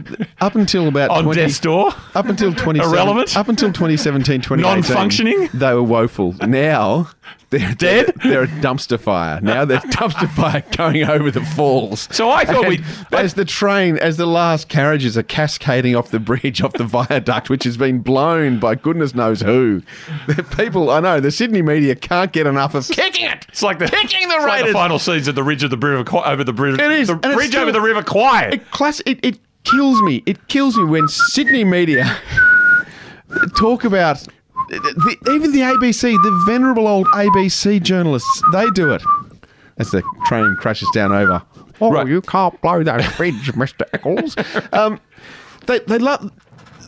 up until about on 20, death's door, up until 20, Irrelevant? up until 2017, 2018, Non-functioning? they were woeful. Now they're Dead? They're, they're a dumpster fire. Now they're dumpster fire going over the falls. So I thought we'd- as the train, as the last carriages are cascading off the bridge, off the viaduct, which has been blown by goodness knows who. The people, I know, the Sydney media can't get enough of kicking it. It's like the Kicking the it's like the Raiders. final scenes of the ridge of the river over the bridge. It is, the bridge still- over the river quiet. It class it, it kills me. It kills me when Sydney media talk about the, even the ABC, the venerable old ABC journalists. They do it as the train crashes down over. Oh, Right. you can't blow that bridge, Mister Eccles. Um, they they love.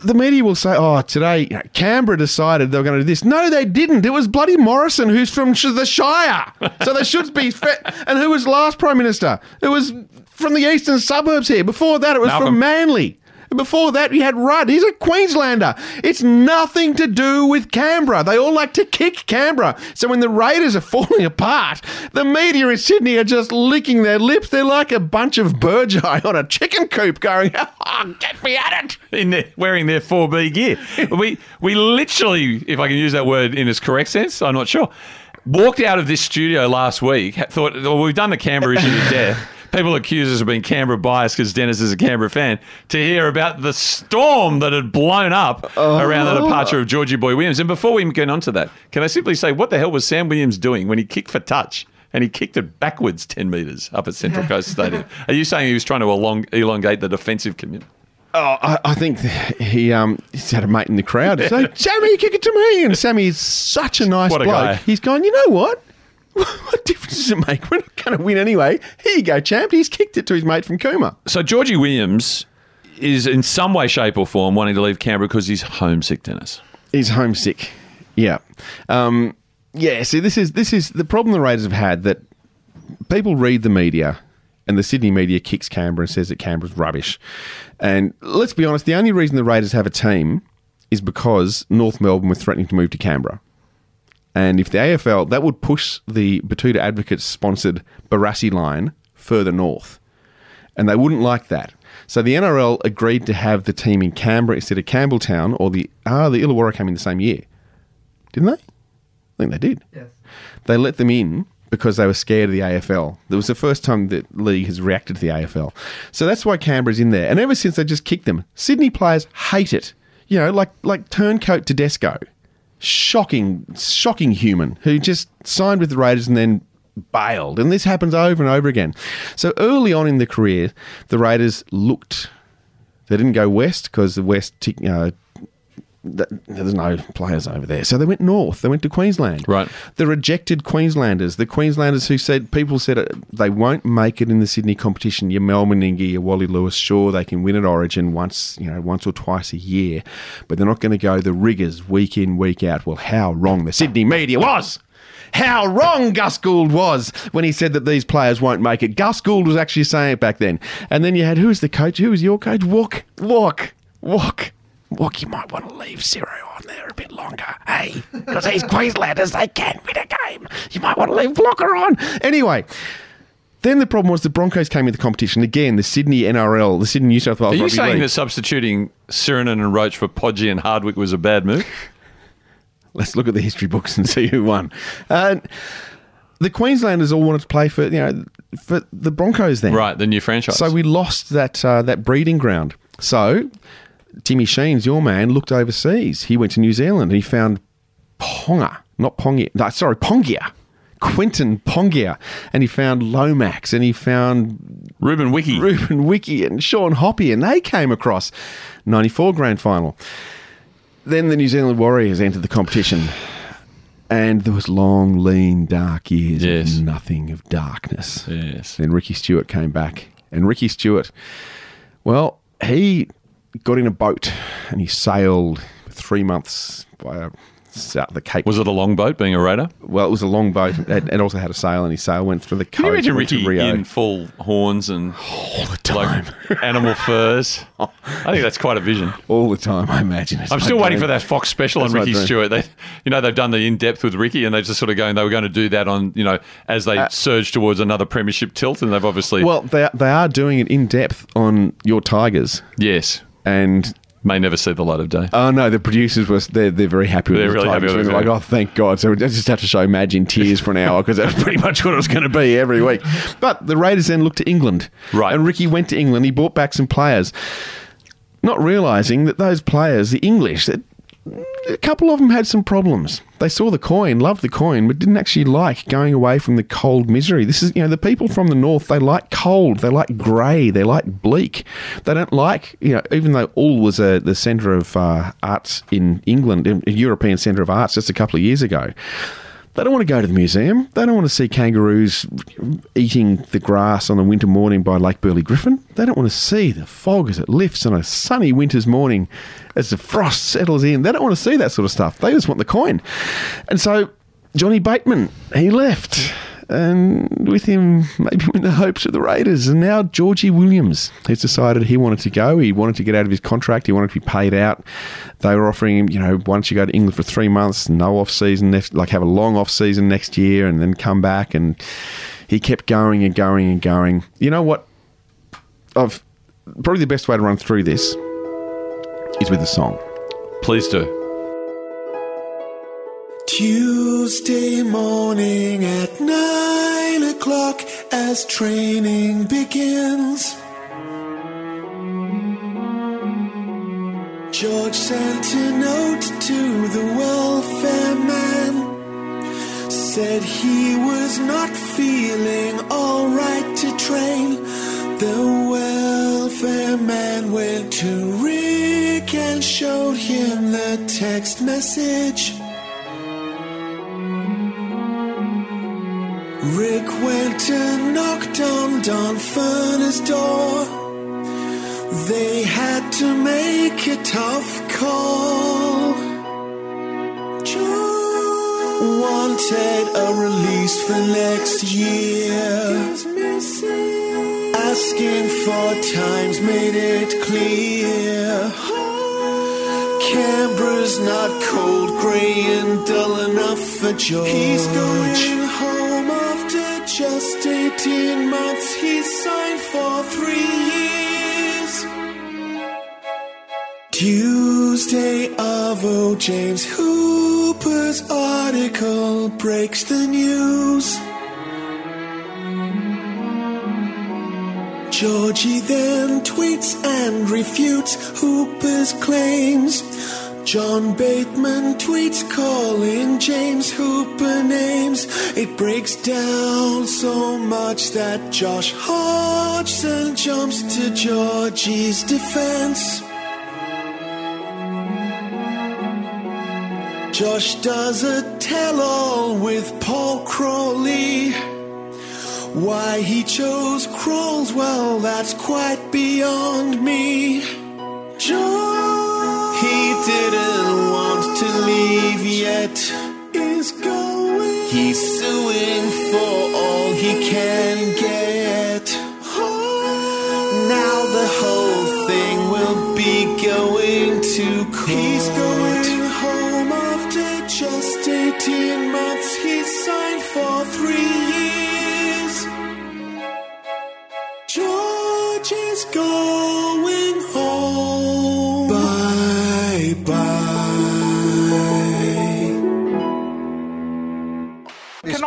The media will say, "Oh, today you know, Canberra decided they were going to do this." No, they didn't. It was bloody Morrison, who's from Sh- the Shire, so they should be. Fe- and who was last prime minister? It was from the eastern suburbs here. Before that, it was Malcolm. from Manly. And Before that, we had Rudd. He's a Queenslander. It's nothing to do with Canberra. They all like to kick Canberra. So when the Raiders are falling apart, the media in Sydney are just licking their lips. They're like a bunch of burgeye on a chicken coop going, oh, get me at it. in their, wearing their 4B gear. we we literally, if I can use that word in its correct sense, I'm not sure, walked out of this studio last week, thought, well, we've done the Canberra issue to death. People accuse us of being Canberra biased because Dennis is a Canberra fan. To hear about the storm that had blown up around the departure of Georgie Boy Williams. And before we get on to that, can I simply say, what the hell was Sam Williams doing when he kicked for touch? And he kicked it backwards 10 metres up at Central Coast Stadium. Are you saying he was trying to elong- elongate the defensive community? Oh, I, I think he um he's had a mate in the crowd. So Sammy, kick it to me. And Sammy is such a nice What a bloke. guy. He's gone. You know what? What difference does it make? We're not going to win anyway. Here you go, champ. He's kicked it to his mate from Cooma. So Georgie Williams is in some way, shape, or form wanting to leave Canberra because he's homesick, Dennis. He's homesick. Yeah. Um, yeah. See, this is this is the problem the Raiders have had that people read the media and the Sydney media kicks Canberra and says that Canberra's rubbish. And let's be honest, the only reason the Raiders have a team is because North Melbourne were threatening to move to Canberra. And if the AFL, that would push the Batuta Advocates sponsored Barassi line further north. And they wouldn't like that. So the NRL agreed to have the team in Canberra instead of Campbelltown or the ah the Illawarra came in the same year. Didn't they? I think they did. Yes. They let them in because they were scared of the AFL. It was the first time that league has reacted to the AFL. So that's why Canberra's in there. And ever since they just kicked them. Sydney players hate it. You know, like like turncoat Tedesco. Shocking, shocking human who just signed with the Raiders and then bailed. And this happens over and over again. So early on in the career, the Raiders looked they didn't go west because the west, tick- uh, there's no players over there. So they went north. They went to Queensland. Right. The rejected Queenslanders, the Queenslanders who said people said uh, they won't make it in the Sydney competition. Your Mal Meninga, your Wally Lewis, sure they can win at Origin once, you know, once or twice a year, but they're not going to go the rigours week in week out. Well, how wrong the Sydney media was. How wrong Gus Gould was when he said that these players won't make it. Gus Gould was actually saying it back then. And then you had who's the coach? Who was your coach? Walk, walk, walk, You might want to leave zero on there a bit longer, hey? Because these Queenslanders, they can win a game. You might want to leave Blocker on. Anyway. Then the problem was the Broncos came in the competition again. The Sydney NRL, the Sydney New South Wales. Are you Rugby saying League. that substituting Sironen and Roach for Podgy and Hardwick was a bad move? Let's look at the history books and see who won. Uh, the Queenslanders all wanted to play for you know for the Broncos then. Right, the new franchise. So we lost that uh, that breeding ground. So Timmy Sheens, your man, looked overseas. He went to New Zealand and he found Ponga, not Pongia. No, sorry, Pongia. Quentin Pongia, and he found Lomax, and he found Ruben Wiki. Ruben Wiki and Sean Hoppe, and they came across 94 grand final. Then the New Zealand Warriors entered the competition, and there was long, lean, dark years Yes. of nothing of darkness. Yes. Then Ricky Stuart came back, and Ricky Stuart, well, he got in a boat and he sailed for three months by a, south the Cape. Was it a long boat being a raider? well, it was a long boat. It, also had a sail, and his sail went through the coast. Can you imagine Ricky Rio. in full horns and all the time? like animal furs? I think that's quite a vision. all the time, I imagine. It's I'm still waiting for that Fox special on That's my Ricky dream. Stuart. They, you know, they've done the in depth with Ricky, and they're just sort of going. They were going to do that on, you know, as they surge towards another premiership tilt, and they've obviously, Uh, Well, they they are doing it in depth on your Tigers, yes, and may never see the light of day. oh no, the producers were they're they're very happy with They're the really happy with it, like, oh, thank God. So we just have to show Madge in tears for an hour because that's pretty much what it was going to be every week. But the Raiders then looked to England, Right. And Ricky went to England. He brought back some players, not realizing that those players, the English, that a couple of them had some problems. They saw the coin, loved the coin, but didn't actually like going away from the cold misery. This is, you know, the people from the north, they like cold, they like grey, they like bleak. They don't like, you know, even though Hull was a, the centre of uh, arts in England, a European centre of arts just a couple of years ago. They don't want to go to the museum. They don't want to see kangaroos eating the grass on a winter morning by Lake Burley Griffin. They don't want to see the fog as it lifts on a sunny winter's morning as the frost settles in. They don't want to see that sort of stuff. They just want the coin. And so Johnny Bateman, he left. And with him, maybe in the hopes of the Raiders. And now Georgie Williams has decided he wanted to go. He wanted to get out of his contract. He wanted to be paid out. They were offering him, you know, once you go to England for three months, no off season, like have a long off season next year, and then come back. And he kept going and going and going. You know what? I've probably the best way to run through this is with a song. Please do. Tuesday morning at nine o'clock as training begins. George sent a note to the welfare man. Said he was not feeling alright to train. The welfare man went to Rick and showed him the text message. Rick went and knocked on Don Furner's door. They had to make a tough call. John wanted a release for next year. Asking for times made it clear. Canberra's not cold, grey, and dull enough for George. He's going home just 18 months. he signed for three years. Tuesday, Avo James Hooper's article breaks the news. Georgie then tweets and refutes Hooper's claims. John Bateman tweets calling James Hooper names. It breaks down so much that Josh Hodgson jumps to Georgie's defense. Josh does a tell all with Paul Crawley. Why he chose Crawls, well, that's quite beyond me. John, he didn't want to leave yet. Is going. He's suing for all he can get. Now the whole thing will be going to court. He's going home after just 18 months he signed for three years. George is going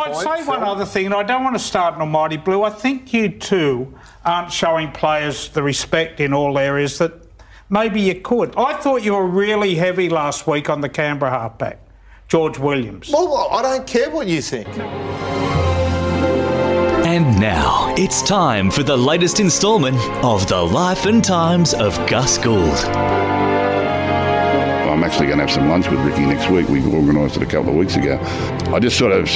Can I say one other thing? And I don't want to start an almighty blue. I think you two aren't showing players the respect in all areas that maybe you could. I thought you were really heavy last week on the Canberra halfback, George Williams. Well, I don't care what you think. And now it's time for the latest instalment of The Life and Times of Gus Gould. I'm actually going to have some lunch with Ricky next week. We organised it a couple of weeks ago. I just sort of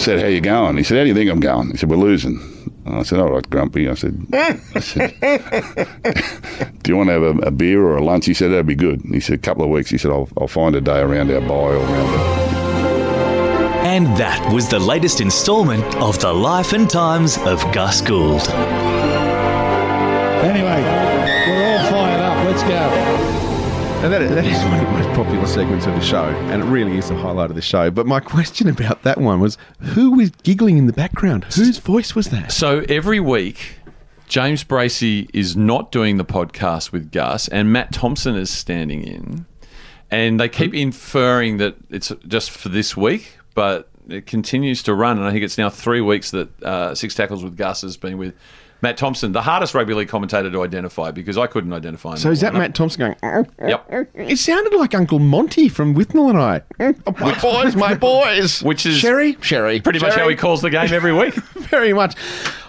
said, "How you going?" He said, "How do you think I'm going?" He said, "We're losing." I said, "All right, Grumpy." I said, I said "Do you want to have a, a beer or a lunch?" He said, "That'd be good." He said, "A couple of weeks." He said, "I'll, I'll find a day around our buy or around the And that was the latest instalment of The Life and Times of Gus Gould. Anyway, we're all fired up. Let's go. And that, that is one of the most popular segments of the show, and it really is the highlight of the show. But my question about that one was who was giggling in the background? Whose voice was that? So every week, James Bracey is not doing the podcast with Gus, and Matt Thompson is standing in. And they keep inferring that it's just for this week, but it continues to run. And I think it's now three weeks that uh, Six Tackles with Gus has been with Matt Thompson, the hardest rugby league commentator to identify because I couldn't identify him. So is that before. Matt Thompson going? "Mm, Yep. It sounded like Uncle Monty from Withnail and I. "Mm, My boys, my boys. Which is Sherry, Sherry. pretty much how he calls the game every week. Very much.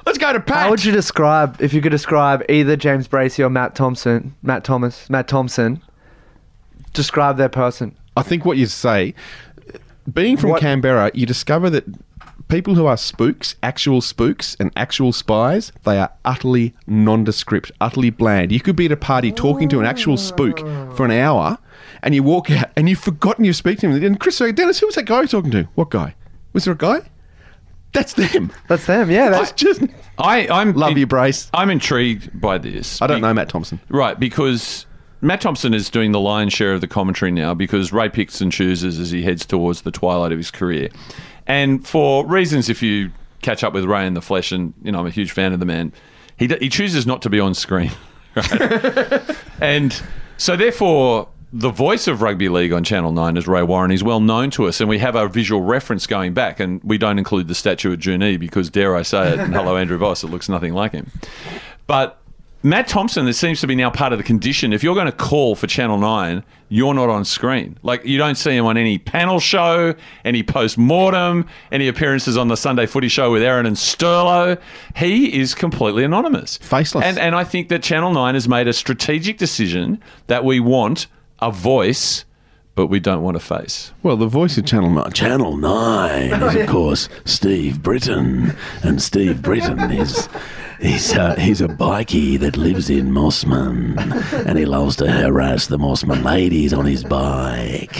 Let's go to Pat. How would you describe if you could describe either James Bracey or Matt Thompson, Matt Thomas, Matt Thompson? Describe their person. I think what you say, being from What- Canberra, you discover that people who are spooks, actual spooks, and actual spies, they are utterly nondescript, utterly bland. You could be at a party talking to an actual spook for an hour, and you walk out and you've forgotten you speak to him. And Chris, goes, Dennis, who was that guy you're talking to? What guy? Was there a guy? That's them. That's them. Yeah, That's just. I, I'm Love you, Brace. I'm intrigued by this. I don't know Matt Thompson. Right, because Matt Thompson is doing the lion's share of the commentary now because Ray picks and chooses as he heads towards the twilight of his career. And for reasons, if you catch up with Ray in the flesh, and you know I'm a huge fan of the man, he he chooses not to be on screen, right? and so therefore. The voice of rugby league on Channel 9 is Ray Warren. He's well known to us, and we have a visual reference going back. And we don't include the statue of Junee because, dare I say it, and hello, Andrew Voss, it looks nothing like him. But Matt Thompson, this seems to be now part of the condition. If you're going to call for Channel 9, you're not on screen. Like, you don't see him on any panel show, any post mortem, any appearances on the Sunday footy show with Erin and Sterlo. He is completely anonymous. Faceless. And, and I think that Channel 9 has made a strategic decision that we want a voice, but we don't want a face. Well, the voice of Channel 9. Channel 9 is, of course, Steve Britton. And Steve Britton is. He's, uh, he's a bikie that lives in Mosman and he loves to harass the Mosman ladies on his bike.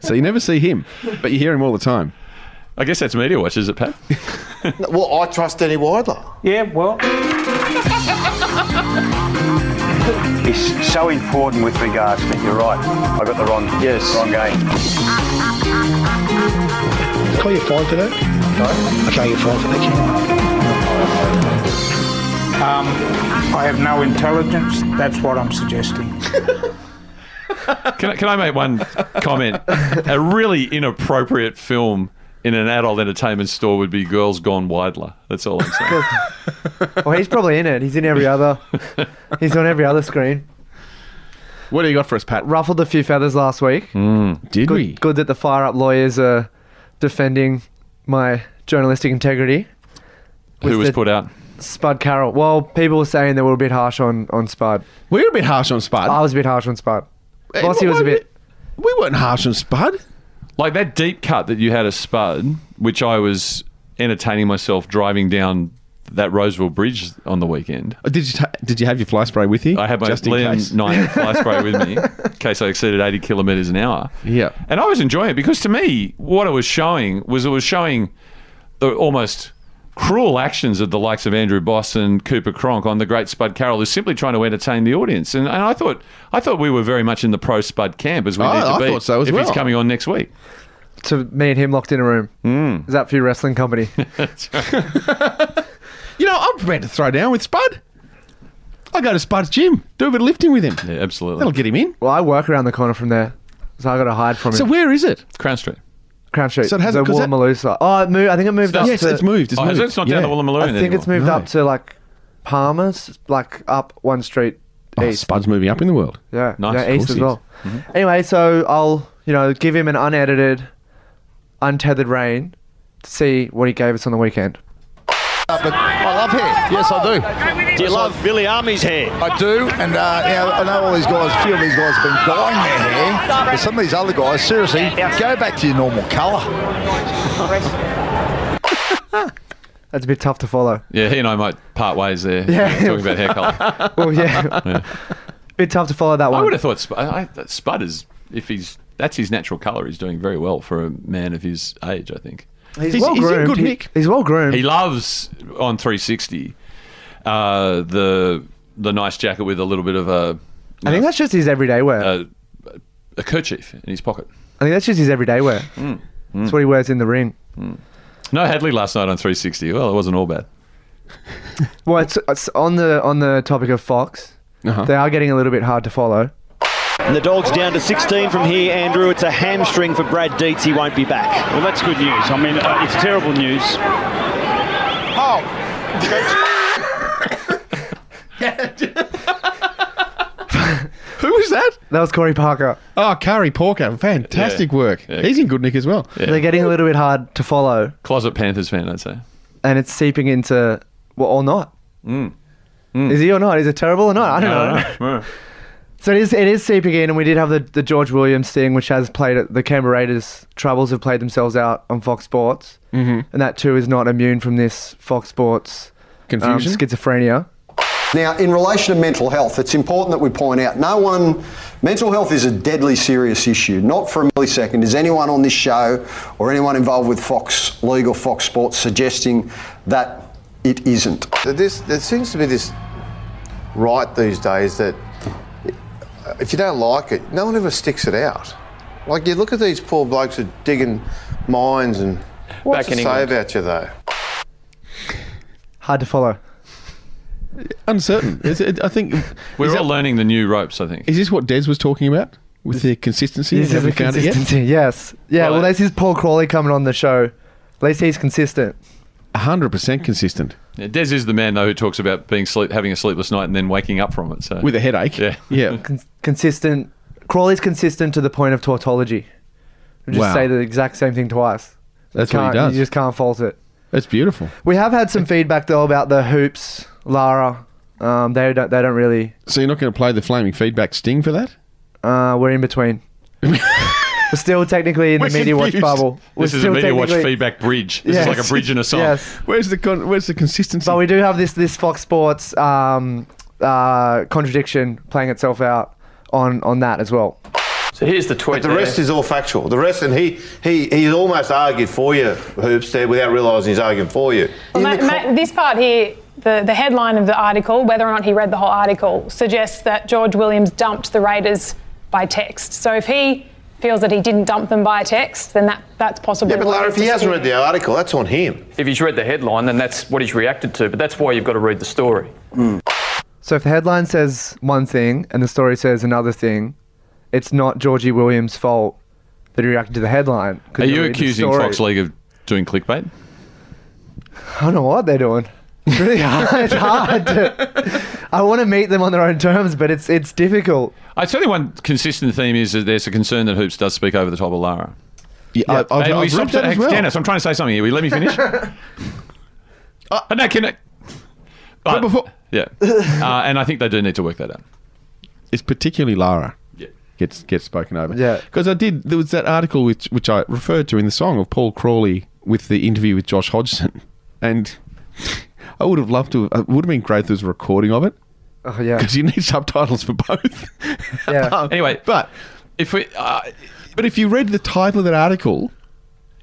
So you never see him, but you hear him all the time. I guess that's media watch, is it, Pat? well, I trust Eddie Weidler. Yeah, well. It's so important with regards to. You're right. I got the wrong. Yes. Wrong game. Call you fine for that? No. I can't get fined for that, can Um, I have no intelligence. That's what I'm suggesting. Can I, can I make one comment? a really inappropriate film in an adult entertainment store would be Girls Gone Weidler. That's all I'm saying. Well, he's probably in it. He's in every other. he's on every other screen. What do you got for us, Pat? Ruffled a few feathers last week. Did good, we? Good that the fire up lawyers are defending my journalistic integrity. Who was the- put out? Spud Carroll. Well, people were saying they were a bit harsh on, on Spud. We were a bit harsh on Spud. I was a bit harsh on Spud. Hey, Vossy was why a bit. We weren't harsh on Spud. Like that deep cut that you had a Spud, which I was entertaining myself driving down that Roseville Bridge on the weekend. Uh, Did you ta- did you have your fly spray with you? I had my Just in case. Liam 9 fly spray with me in case I exceeded 80 kilometres an hour. Yeah. And I was enjoying it because to me, what it was showing was it was showing the almost cruel actions of the likes of Andrew Voss and Cooper Cronk on the great Spud Carroll, who's simply trying to entertain the audience. And, and I thought I thought we were very much in the pro Spud camp as we Oh, need to I be thought so as if well. he's coming on next week. to me and him locked in a room. Mm. Is that for your wrestling company? You know, I'm prepared to throw down with Spud. I go to Spud's gym, do a bit of lifting with him. Yeah, absolutely. That'll get him in. well, I work around the corner from there, so I got to hide from So him. So where is it? Crown Street. Crown Street. So it hasn't- the 'cause that- Woolloomooloo Oh, it moved. I think it moved up. Yes, to, it's moved. It's Oh, has moved. it? It's not down Yeah. the Woolloomooloo I think it's moved No. up to like Palmer's, like up one street Oh, east. Spud's moving up in the world. Yeah, Nice. yeah, Of east course as he well. Anyway, so I'll you know give him an unedited, untethered reign to see what he gave us on the weekend. Uh, but I love hair. Yes, I do. Do you love Billy Army's hair? I do, and uh, you know, I know all these guys. A few of these guys have been dyeing their hair, but some of these other guys, seriously, go back to your normal colour. That's a bit tough to follow. Yeah, he and I might part ways there. Yeah. talking about hair colour. Well, yeah, Yeah. bit tough to follow that one. I would have thought Spud, I, I, Spud is if he's that's his natural colour. He's doing very well for a man of his age. I think He's, He's- well groomed. good He- he's well groomed. he loves on 360 uh, the the nice jacket with a little bit of a I think that's just his everyday wear. a, a kerchief in his pocket. I think that's just his everyday wear. Mm. That's what he wears in the ring. No Hadley last night on 360. Well, it wasn't all bad. Well, it's, it's on the on the topic of Fox. Uh-huh. They are getting a little bit hard to follow. And the dog's down to 16 from here, Andrew. It's a hamstring for Brad Dietz. He won't be back. Well, that's good news. I mean, uh, it's terrible news. Oh. Who was that? That was Corey Parker. Oh, Corey Parker. Fantastic Yeah. work. Yeah. He's in good nick as well. Yeah. They're getting a little bit hard to follow, Closet Panthers fan, I'd say. and it's seeping into well, or not. Mm. Is he or not? Is it terrible or not? I don't know. So it is. It is seeping in, and we did have the, the George Williams thing, which has played at the Canberra Raiders. Troubles have played themselves out on Fox Sports, Mhm. and that too is not immune from this Fox Sports um, schizophrenia. Now, in relation to mental health, it's important that we point out no one, mental health is a deadly serious issue. Not for a millisecond is anyone on this show or anyone involved with Fox League or Fox Sports suggesting that it isn't. This, there seems to be this right these days that if you don't like it, no one ever sticks it out. Like you look at these poor blokes who are digging mines and what's Back in to say England. about you though? Hard to follow. Uncertain. Is it, I think We're is all that- learning the new ropes, I think. Is this what Des was talking about with the consistency? This is the found it yet? consistency. Yes. Yeah. Well, Well, this is Paul Crawley coming on the show. At least he's consistent. Hundred percent consistent. Yeah, Des is the man though who talks about being sleep, having a sleepless night and then waking up from it. So With a headache. Yeah. Yeah. Con- consistent. Crawley's consistent to the point of tautology. We just Wow. say the exact same thing twice. That's what he can't- does. You just can't fault it. That's beautiful. We have had some feedback though about the hoops, Lara. Um, they don't. They don't really. So you're not going to play the flaming feedback sting for that? Uh, we're in between. we're still technically in We're the media watch bubble. We're this is a media watch feedback bridge. This is like a Yes. bridge in a song. Yes. Where's the con- where's the consistency? But we do have this this Fox Sports um, uh, contradiction playing itself out on on that as well. So here's the tweet. But the there. rest is all factual. The rest, and he he he's almost argued for you, hoops there, without realising he's arguing for you. Well, ma- ma- this part here, the, the headline of the article, whether or not he read the whole article, suggests that George Williams dumped the Raiders by text. So if he feels that he didn't dump them by text, then that, that's possible. Yeah, but what Lara, he's if he hasn't read the article, that's on him. If he's read the headline, then that's what he's reacted to. But that's why you've got to read the story. So if the headline says one thing and the story says another thing, it's not Georgie Williams' fault that he reacted to the headline. Are you you read the accusing. Fox League of doing clickbait? I don't know what they're doing. It's really hard. It's hard. To, I want to meet them on their own terms, but it's it's difficult. I tell you one consistent theme is that there's a concern that Hoops does speak over the top of Lara. Yeah, I- I've- And I've we stop read that as well. Dennis, I'm trying to say something here. Will you let me finish? uh, no, can I? But, before- yeah, uh, and I think they do need to work that out. It's particularly Lara. Yeah. Gets gets spoken over. Yeah. Because I did there was that article which which I referred to in the song of Paul Crawley with the interview with Josh Hodgson. And I would have loved to it would have been great if there was a recording of it. Oh yeah. Because you need subtitles for both. Yeah. Anyway, but if we, uh, but if you read the title of that article,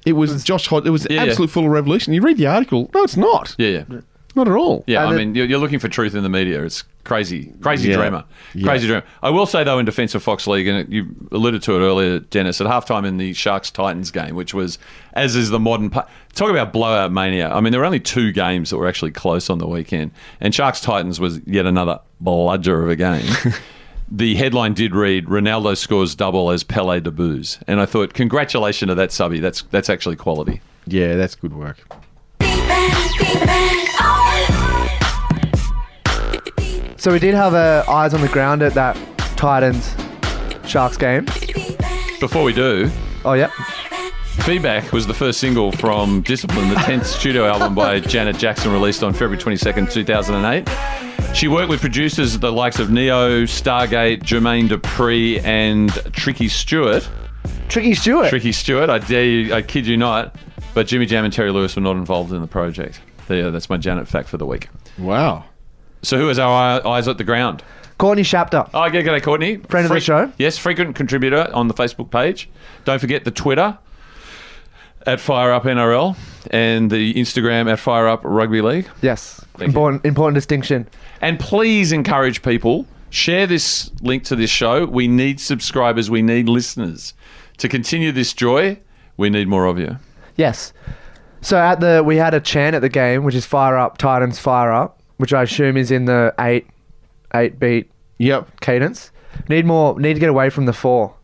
it was, Josh Hod. It was Yeah, yeah. full of revolution. You read the article. No, it's not. Yeah, yeah. Not at all. Yeah, And I the- mean, you're, you're looking for truth in the media. It's crazy, crazy Yeah. drama, Yeah. crazy drama. I will say though, in defence of Fox League, and you alluded to it earlier, Dennis, at halftime in the Sharks Titans game, which was as is the modern. pa- Talk about blowout mania. I mean, there were only two games that were actually close on the weekend, and Sharks Titans was yet another bludger of a game. the headline did read Ronaldo scores double as Pele debuts, and I thought, congratulations to that subby. That's that's actually quality. Yeah, that's good work. So we did have uh, eyes on the ground at that Titans Sharks game. Before we do, Oh yeah. Feedback was the first single from Discipline, the 10th studio album by Janet Jackson, released on February 22nd, 2008. She worked with producers the likes of Ne-Yo, Stargate, Jermaine Dupri, and Tricky Stewart. Tricky Stewart. Tricky Stewart, I dare you, I kid you not, but Jimmy Jam and Terry Lewis were not involved in the project. There, that's my Janet fact for the week. Wow. So who is our eyes at the ground? Courtney Shapter. Oh, yeah, g'day, Courtney. Friend of the show. Yes, frequent contributor on the Facebook page. Don't forget the Twitter at Fire Up NRL and the Instagram at Fire Up Rugby League. Yes. important important distinction. And please encourage people share this link to this show. We need subscribers. We need listeners to continue this joy. We need more of you. Yes. So at the we had a chant at the game, which is fire up Titans fire up, which I assume is in the eight eight beat yep cadence. Need more need to get away from the four.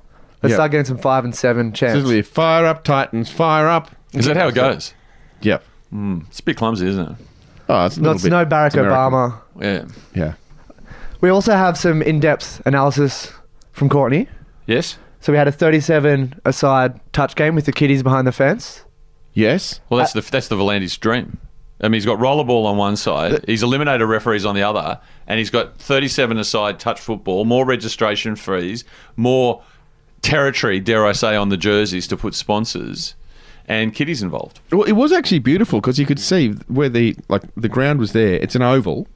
Let's Yep. start getting some five and seven chants. Simply fire up Titans, fire up. Is that how it goes? Yep. Mm, it's a bit clumsy, isn't it? Oh, it's a No, little it's bit- no Barack American. Obama. Yeah. Yeah. We also have some in-depth analysis from Courtney. Yes. So we had a 37 aside touch game with the kiddies behind the fence. Yes. Well, that's the that's the V'landys' dream. I mean, he's got rollerball on one side, he's eliminated referees on the other, and he's got 37 aside touch football, more registration fees, more territory, dare I say, on the jerseys to put sponsors, and kiddies involved. Well, it was actually beautiful because you could see where the like the ground was there. It's an oval,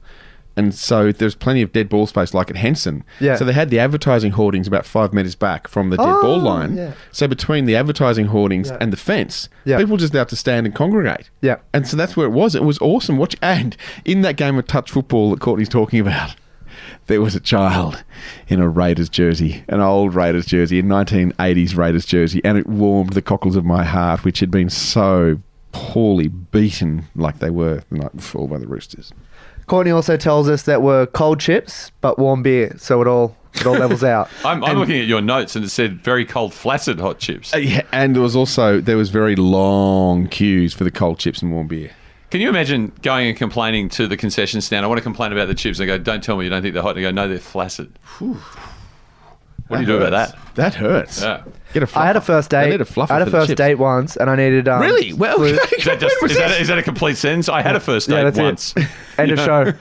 and so there's plenty of dead ball space, like at Henson. Yeah. So they had the advertising hoardings about five meters back from the dead Oh, ball line. yeah. So between the advertising hoardings Yeah. and the fence, Yeah. people just have to stand and congregate. Yeah. And so that's where it was. It was awesome. Watch and in that game of touch football that Courtney's talking about. There was a child in a Raiders jersey, an old Raiders jersey, a 1980s Raiders jersey, and it warmed the cockles of my heart, which had been so poorly beaten like they were the night before by the Roosters. Courtney also tells us that we're cold chips but warm beer, so it all it all levels out. I'm, I'm looking at your notes, and it said very cold, flaccid hot chips. Uh, yeah, and there was also there was very long queues for the cold chips and warm beer. Can you imagine going and complaining to the concession stand? I want to complain about the chips. They go, "Don't tell me you don't think they're hot." And they go, "No, they're flaccid." What do you do about hurts. that? That hurts. Yeah. Get a fluffer. I had a first They date. need a fluffer I had a for the first chips. date once, and I needed um, Really? Well, flu- Is that, just, is, that, is that a complete sentence? I had a first date Yeah, that's once. it. End of show.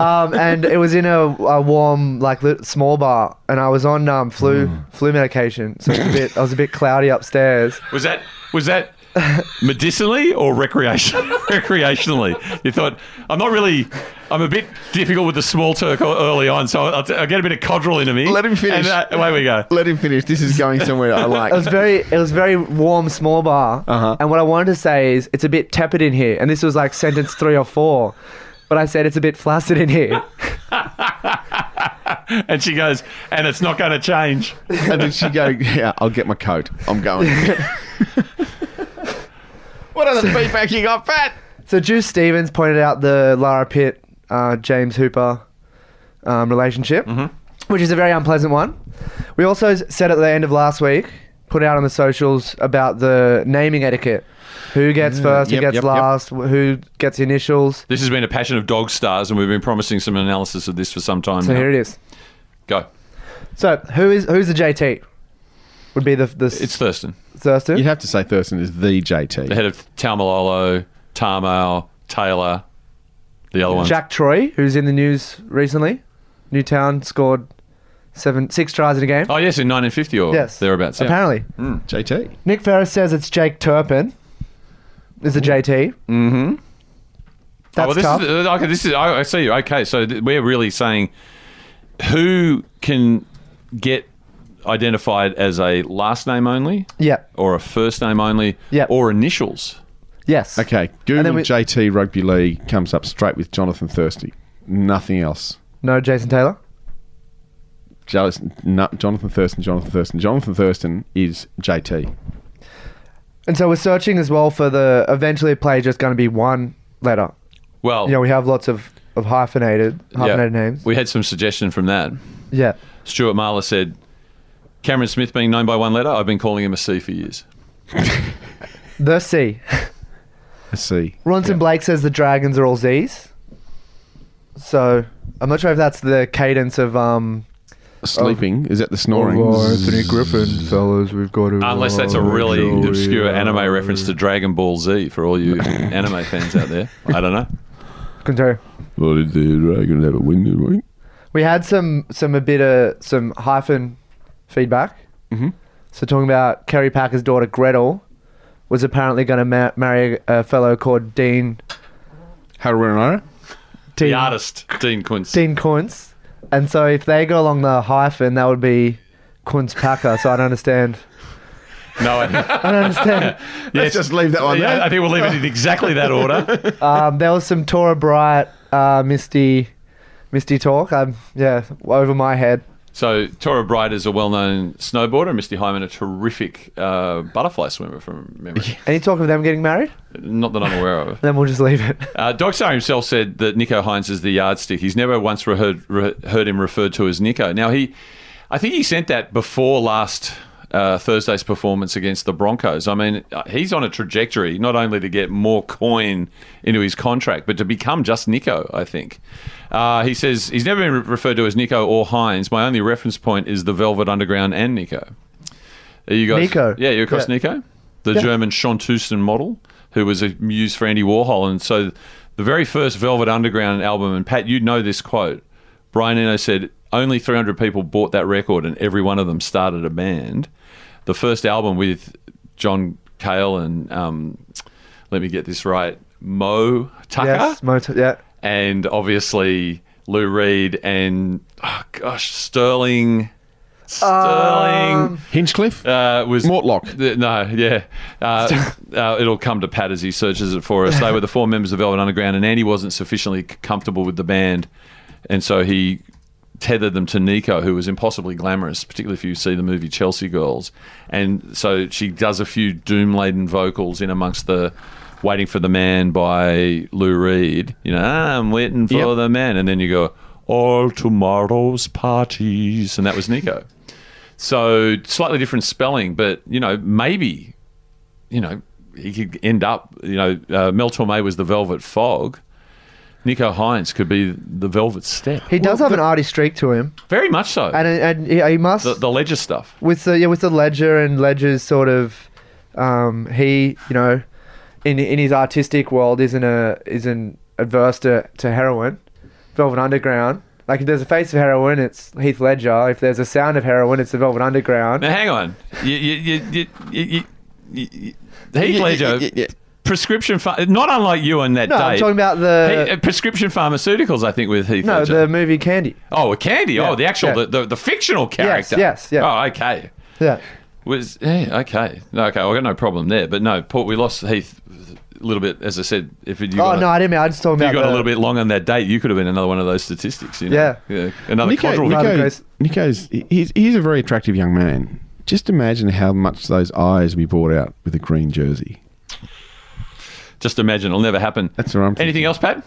um, and it was in a, a warm, like lit, small bar, and I was on um, flu Mm. flu medication, so it was a bit, I was a bit cloudy upstairs. Was that was that medicinally or recreation, recreationally? You thought I'm not really. I'm a bit difficult with the small Turk early on, so I'll, I'll get a bit of codral into me. Let him finish. And, uh, away we go. Let him finish. This is going somewhere I like. It was very, it was very warm, small bar. Uh-huh. And what I wanted to say is, it's a bit tepid in here, and this was like sentence three or four. But I said it's a bit flaccid in here. And she goes, and it's not going to change. and then she go, "Yeah, I'll get my coat. I'm going." What other feedback you got, Pat? So Juice Stevens pointed out the Lara Pitt, uh, James Hooper um, relationship, which is a very unpleasant one. We also said at the end of last week, put out on the socials about the naming etiquette. Who gets first, Yep, who gets yep, yep. last, wh- who gets the initials. This has been a passion of Dogstar's, and we've been promising some analysis of this for some time So now. here it is. Go. So who is who's the JT? Would be the the It's Thurston, Thurston. You'd have to say Thurston is the JT. the head of Taumalolo, Tarmale, Taylor, the other one. Jack Troy, who's in the news recently. Newtown scored seven six tries in a game. Oh yes, in 1950 or Yes. thereabouts. Yeah. Apparently. Mm. JT. Nick Ferris says it's Jake Turpin. Is the JT. Mm-hmm. That's oh, well, this tough. Is, okay, this is. I, I see you. Okay, so th- we're really saying who can get identified as a last name only, Yeah. or a first name only, Yeah. or initials. Yes. Okay, Google we- JT Rugby League comes up straight with Jonathan Thurston. Nothing else. No Jason Taylor. Just, no, Jonathan Thurston, Jonathan Thurston. Jonathan Thurston is JT. And so we're searching as well for the eventually a play just going to be one letter. Well, You know, we have lots of, of hyphenated hyphenated names. We had some suggestion from that. Yeah. Stuart Marler said, Cameron Smith being known by one letter, I've been calling him a C for years. The C. Let's. Ronson Blake says the Dragons are all Z's. So I'm not sure if that's the cadence of um Sleeping. Is that the snoring? Oh, Anthony Griffin, fellas, we've got to. Unless that's a really obscure anime reference to Dragon Ball Z for all you anime fans out there. I don't know. Can Continue. What did the dragon have a wing wing? We had some some a bit of some hyphen feedback. Mhm. So talking about Kerry Packer's daughter Gretel was apparently going to ma- marry a fellow called Dean Harunaira? Dean, The artist, Dean Quince. Dean Quince. And so if they go along the hyphen, that would be Quince Packer. So I don't understand. No, I, I don't understand. Let's just leave that one Yeah, there. I think we'll leave it in exactly that order. um, there was some Torah Bright, uh, Misty, Misty talk. Um, yeah, over my head. So, Torah Bright is a well known snowboarder, and Misty Hyman, a terrific uh, butterfly swimmer from memory. Any talk of them getting married? Not that I'm aware of. Then we'll just leave it. Uh, Dogstar himself said that Nicho Hynes is the yardstick. He's never once re- heard, re- heard him referred to as Nico. Now, he, I think he sent that before last uh, Thursday's performance against the Broncos. I mean, uh, he's on a trajectory not only to get more coin into his contract, but to become just Nico, I think. Uh, he says he's never been re- referred to as Nico or Hynes. My only reference point is the Velvet Underground and Nico. Are you guys? Nico. Yeah, you're across Yeah. Nico, the Yeah. German Schontusen model, who was a muse for Andy Warhol, and so the very first Velvet Underground album. And Pat, you know this quote. Brian Eno said only 300 people bought that record, and every one of them started a band. The first album with John Cale and um, let me get this right, Moe Tucker Yes, Mot- yeah. and obviously Lou Reed and oh gosh, Sterling. Sterling Um, Hinchcliffe? uh, was Mortlock. th- no, yeah. Uh, uh, it'll come to Pat as he searches it for us. They were the four members of Velvet Underground, and Andy wasn't sufficiently comfortable with the band, and so he tethered them to Nico, who was impossibly glamorous, particularly if you see the movie Chelsea Girls. And so she does a few doom laden vocals in amongst the Waiting for the Man by Lou Reed. You know, "Ah, I'm waiting for Yep. the man. And then you go, All tomorrow's parties. And that was Nico. So slightly different spelling, but, you know, maybe, you know, he could end up, you know, uh, Mel Torme was the Velvet Fog. Nicho Hynes could be the Velvet Step. He does have an arty streak to him, Very much so. and and he, he must the, the Ledger stuff. with the yeah with the ledger and ledger's sort of um, he you know in in his artistic world isn't a isn't adverse to, to heroin velvet underground like if there's a face of heroin it's heath ledger if there's a sound of heroin it's the velvet underground Now, hang on. You, you, you, you, you, you, you, you, Heath Ledger, prescription, ph- not unlike you on that no day. i'm talking about the He- uh, prescription pharmaceuticals, I think, with Heath no Ledger. the movie candy oh, a Candy. Yeah, oh, the actual, yeah. the, the, the fictional character. yes, yeah. Oh, okay. yeah Was yeah, okay, okay. I got no problem there. But no, Paul, we lost Heath a little bit. As I said, if you oh got, no i didn't mean i just talking you about got a the- little bit long on that date, you could have been another one of those statistics. You know? Yeah. yeah. Another Nico, quadrille. Nico- Nico, Grace. Nico's he's, he's a very attractive young man. Just imagine how much those eyes we brought out with a green jersey. Just imagine, it'll never happen. That's what I'm thinking. Anything else, Pat?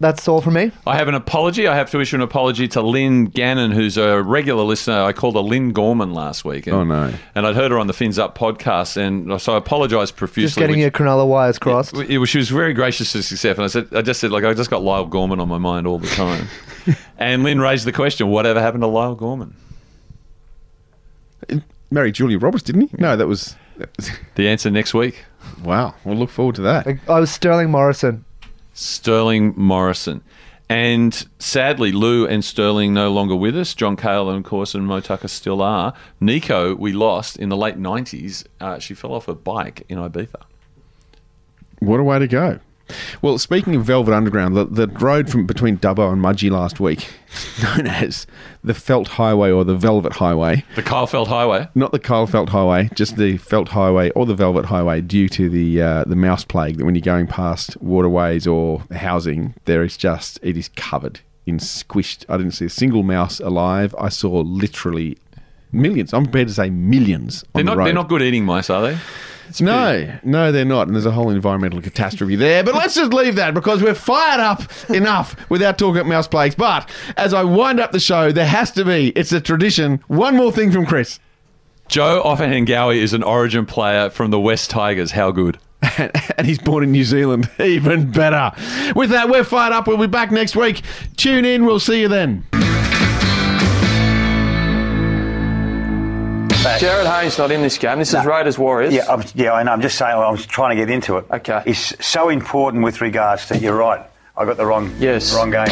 that's all from me I have an apology. I have to issue an apology to Lynn Gannon, who's a regular listener. I called her Lynn Gorman last week. And, Oh, no. And I'd heard her on the Fins Up podcast, and so I apologise profusely. just getting which- your cronulla wires crossed it, it was- she was very gracious to success, and I said, I just said, like, I just got Lyle Gorman on my mind all the time. and Lynn raised the question, whatever happened to Lyle Gorman? Married Julia Roberts, didn't he? No, that was. That was- The answer next week. wow, we'll look forward to that. Like, i was sterling morrison Sterling Morrison. And sadly, Lou and Sterling no longer with us. John Cale and, of course, and Moe Tucker still are. Nico, we lost in the late 90s. Uh, she fell off a bike in Ibiza. What a way to go! Well, speaking of Velvet Underground, the, the road from between Dubbo and Mudgee last week, known as the Felt Highway or the Velvet Highway, The Kyle Felt Highway. not the Kyle Felt Highway, just the Felt Highway or the Velvet Highway, due to the uh, the mouse plague that when you're going past waterways or housing, there is just it is covered in squished. I didn't see a single mouse alive. I saw literally millions. I'm prepared to say millions. On They're the not. road. They're not good eating mice, are they? No, no, they're not. And there's a whole environmental catastrophe there. But let's just leave that because we're fired up enough without talking about mouse plagues. But as I wind up the show, there has to be, it's a tradition, one more thing from Chris. Joe Ofahengaue is an Origin player from the West Tigers. How good? and he's born in New Zealand. Even better. With that, we're fired up. We'll be back next week. Tune in. We'll see you then. Jared Haynes not in this game. This is Raiders Warriors. Yeah, I'm, yeah, I know. I'm just saying. I'm trying to get into it. Okay. It's so important with regards to. You're right. I got the wrong. Yes. Wrong game.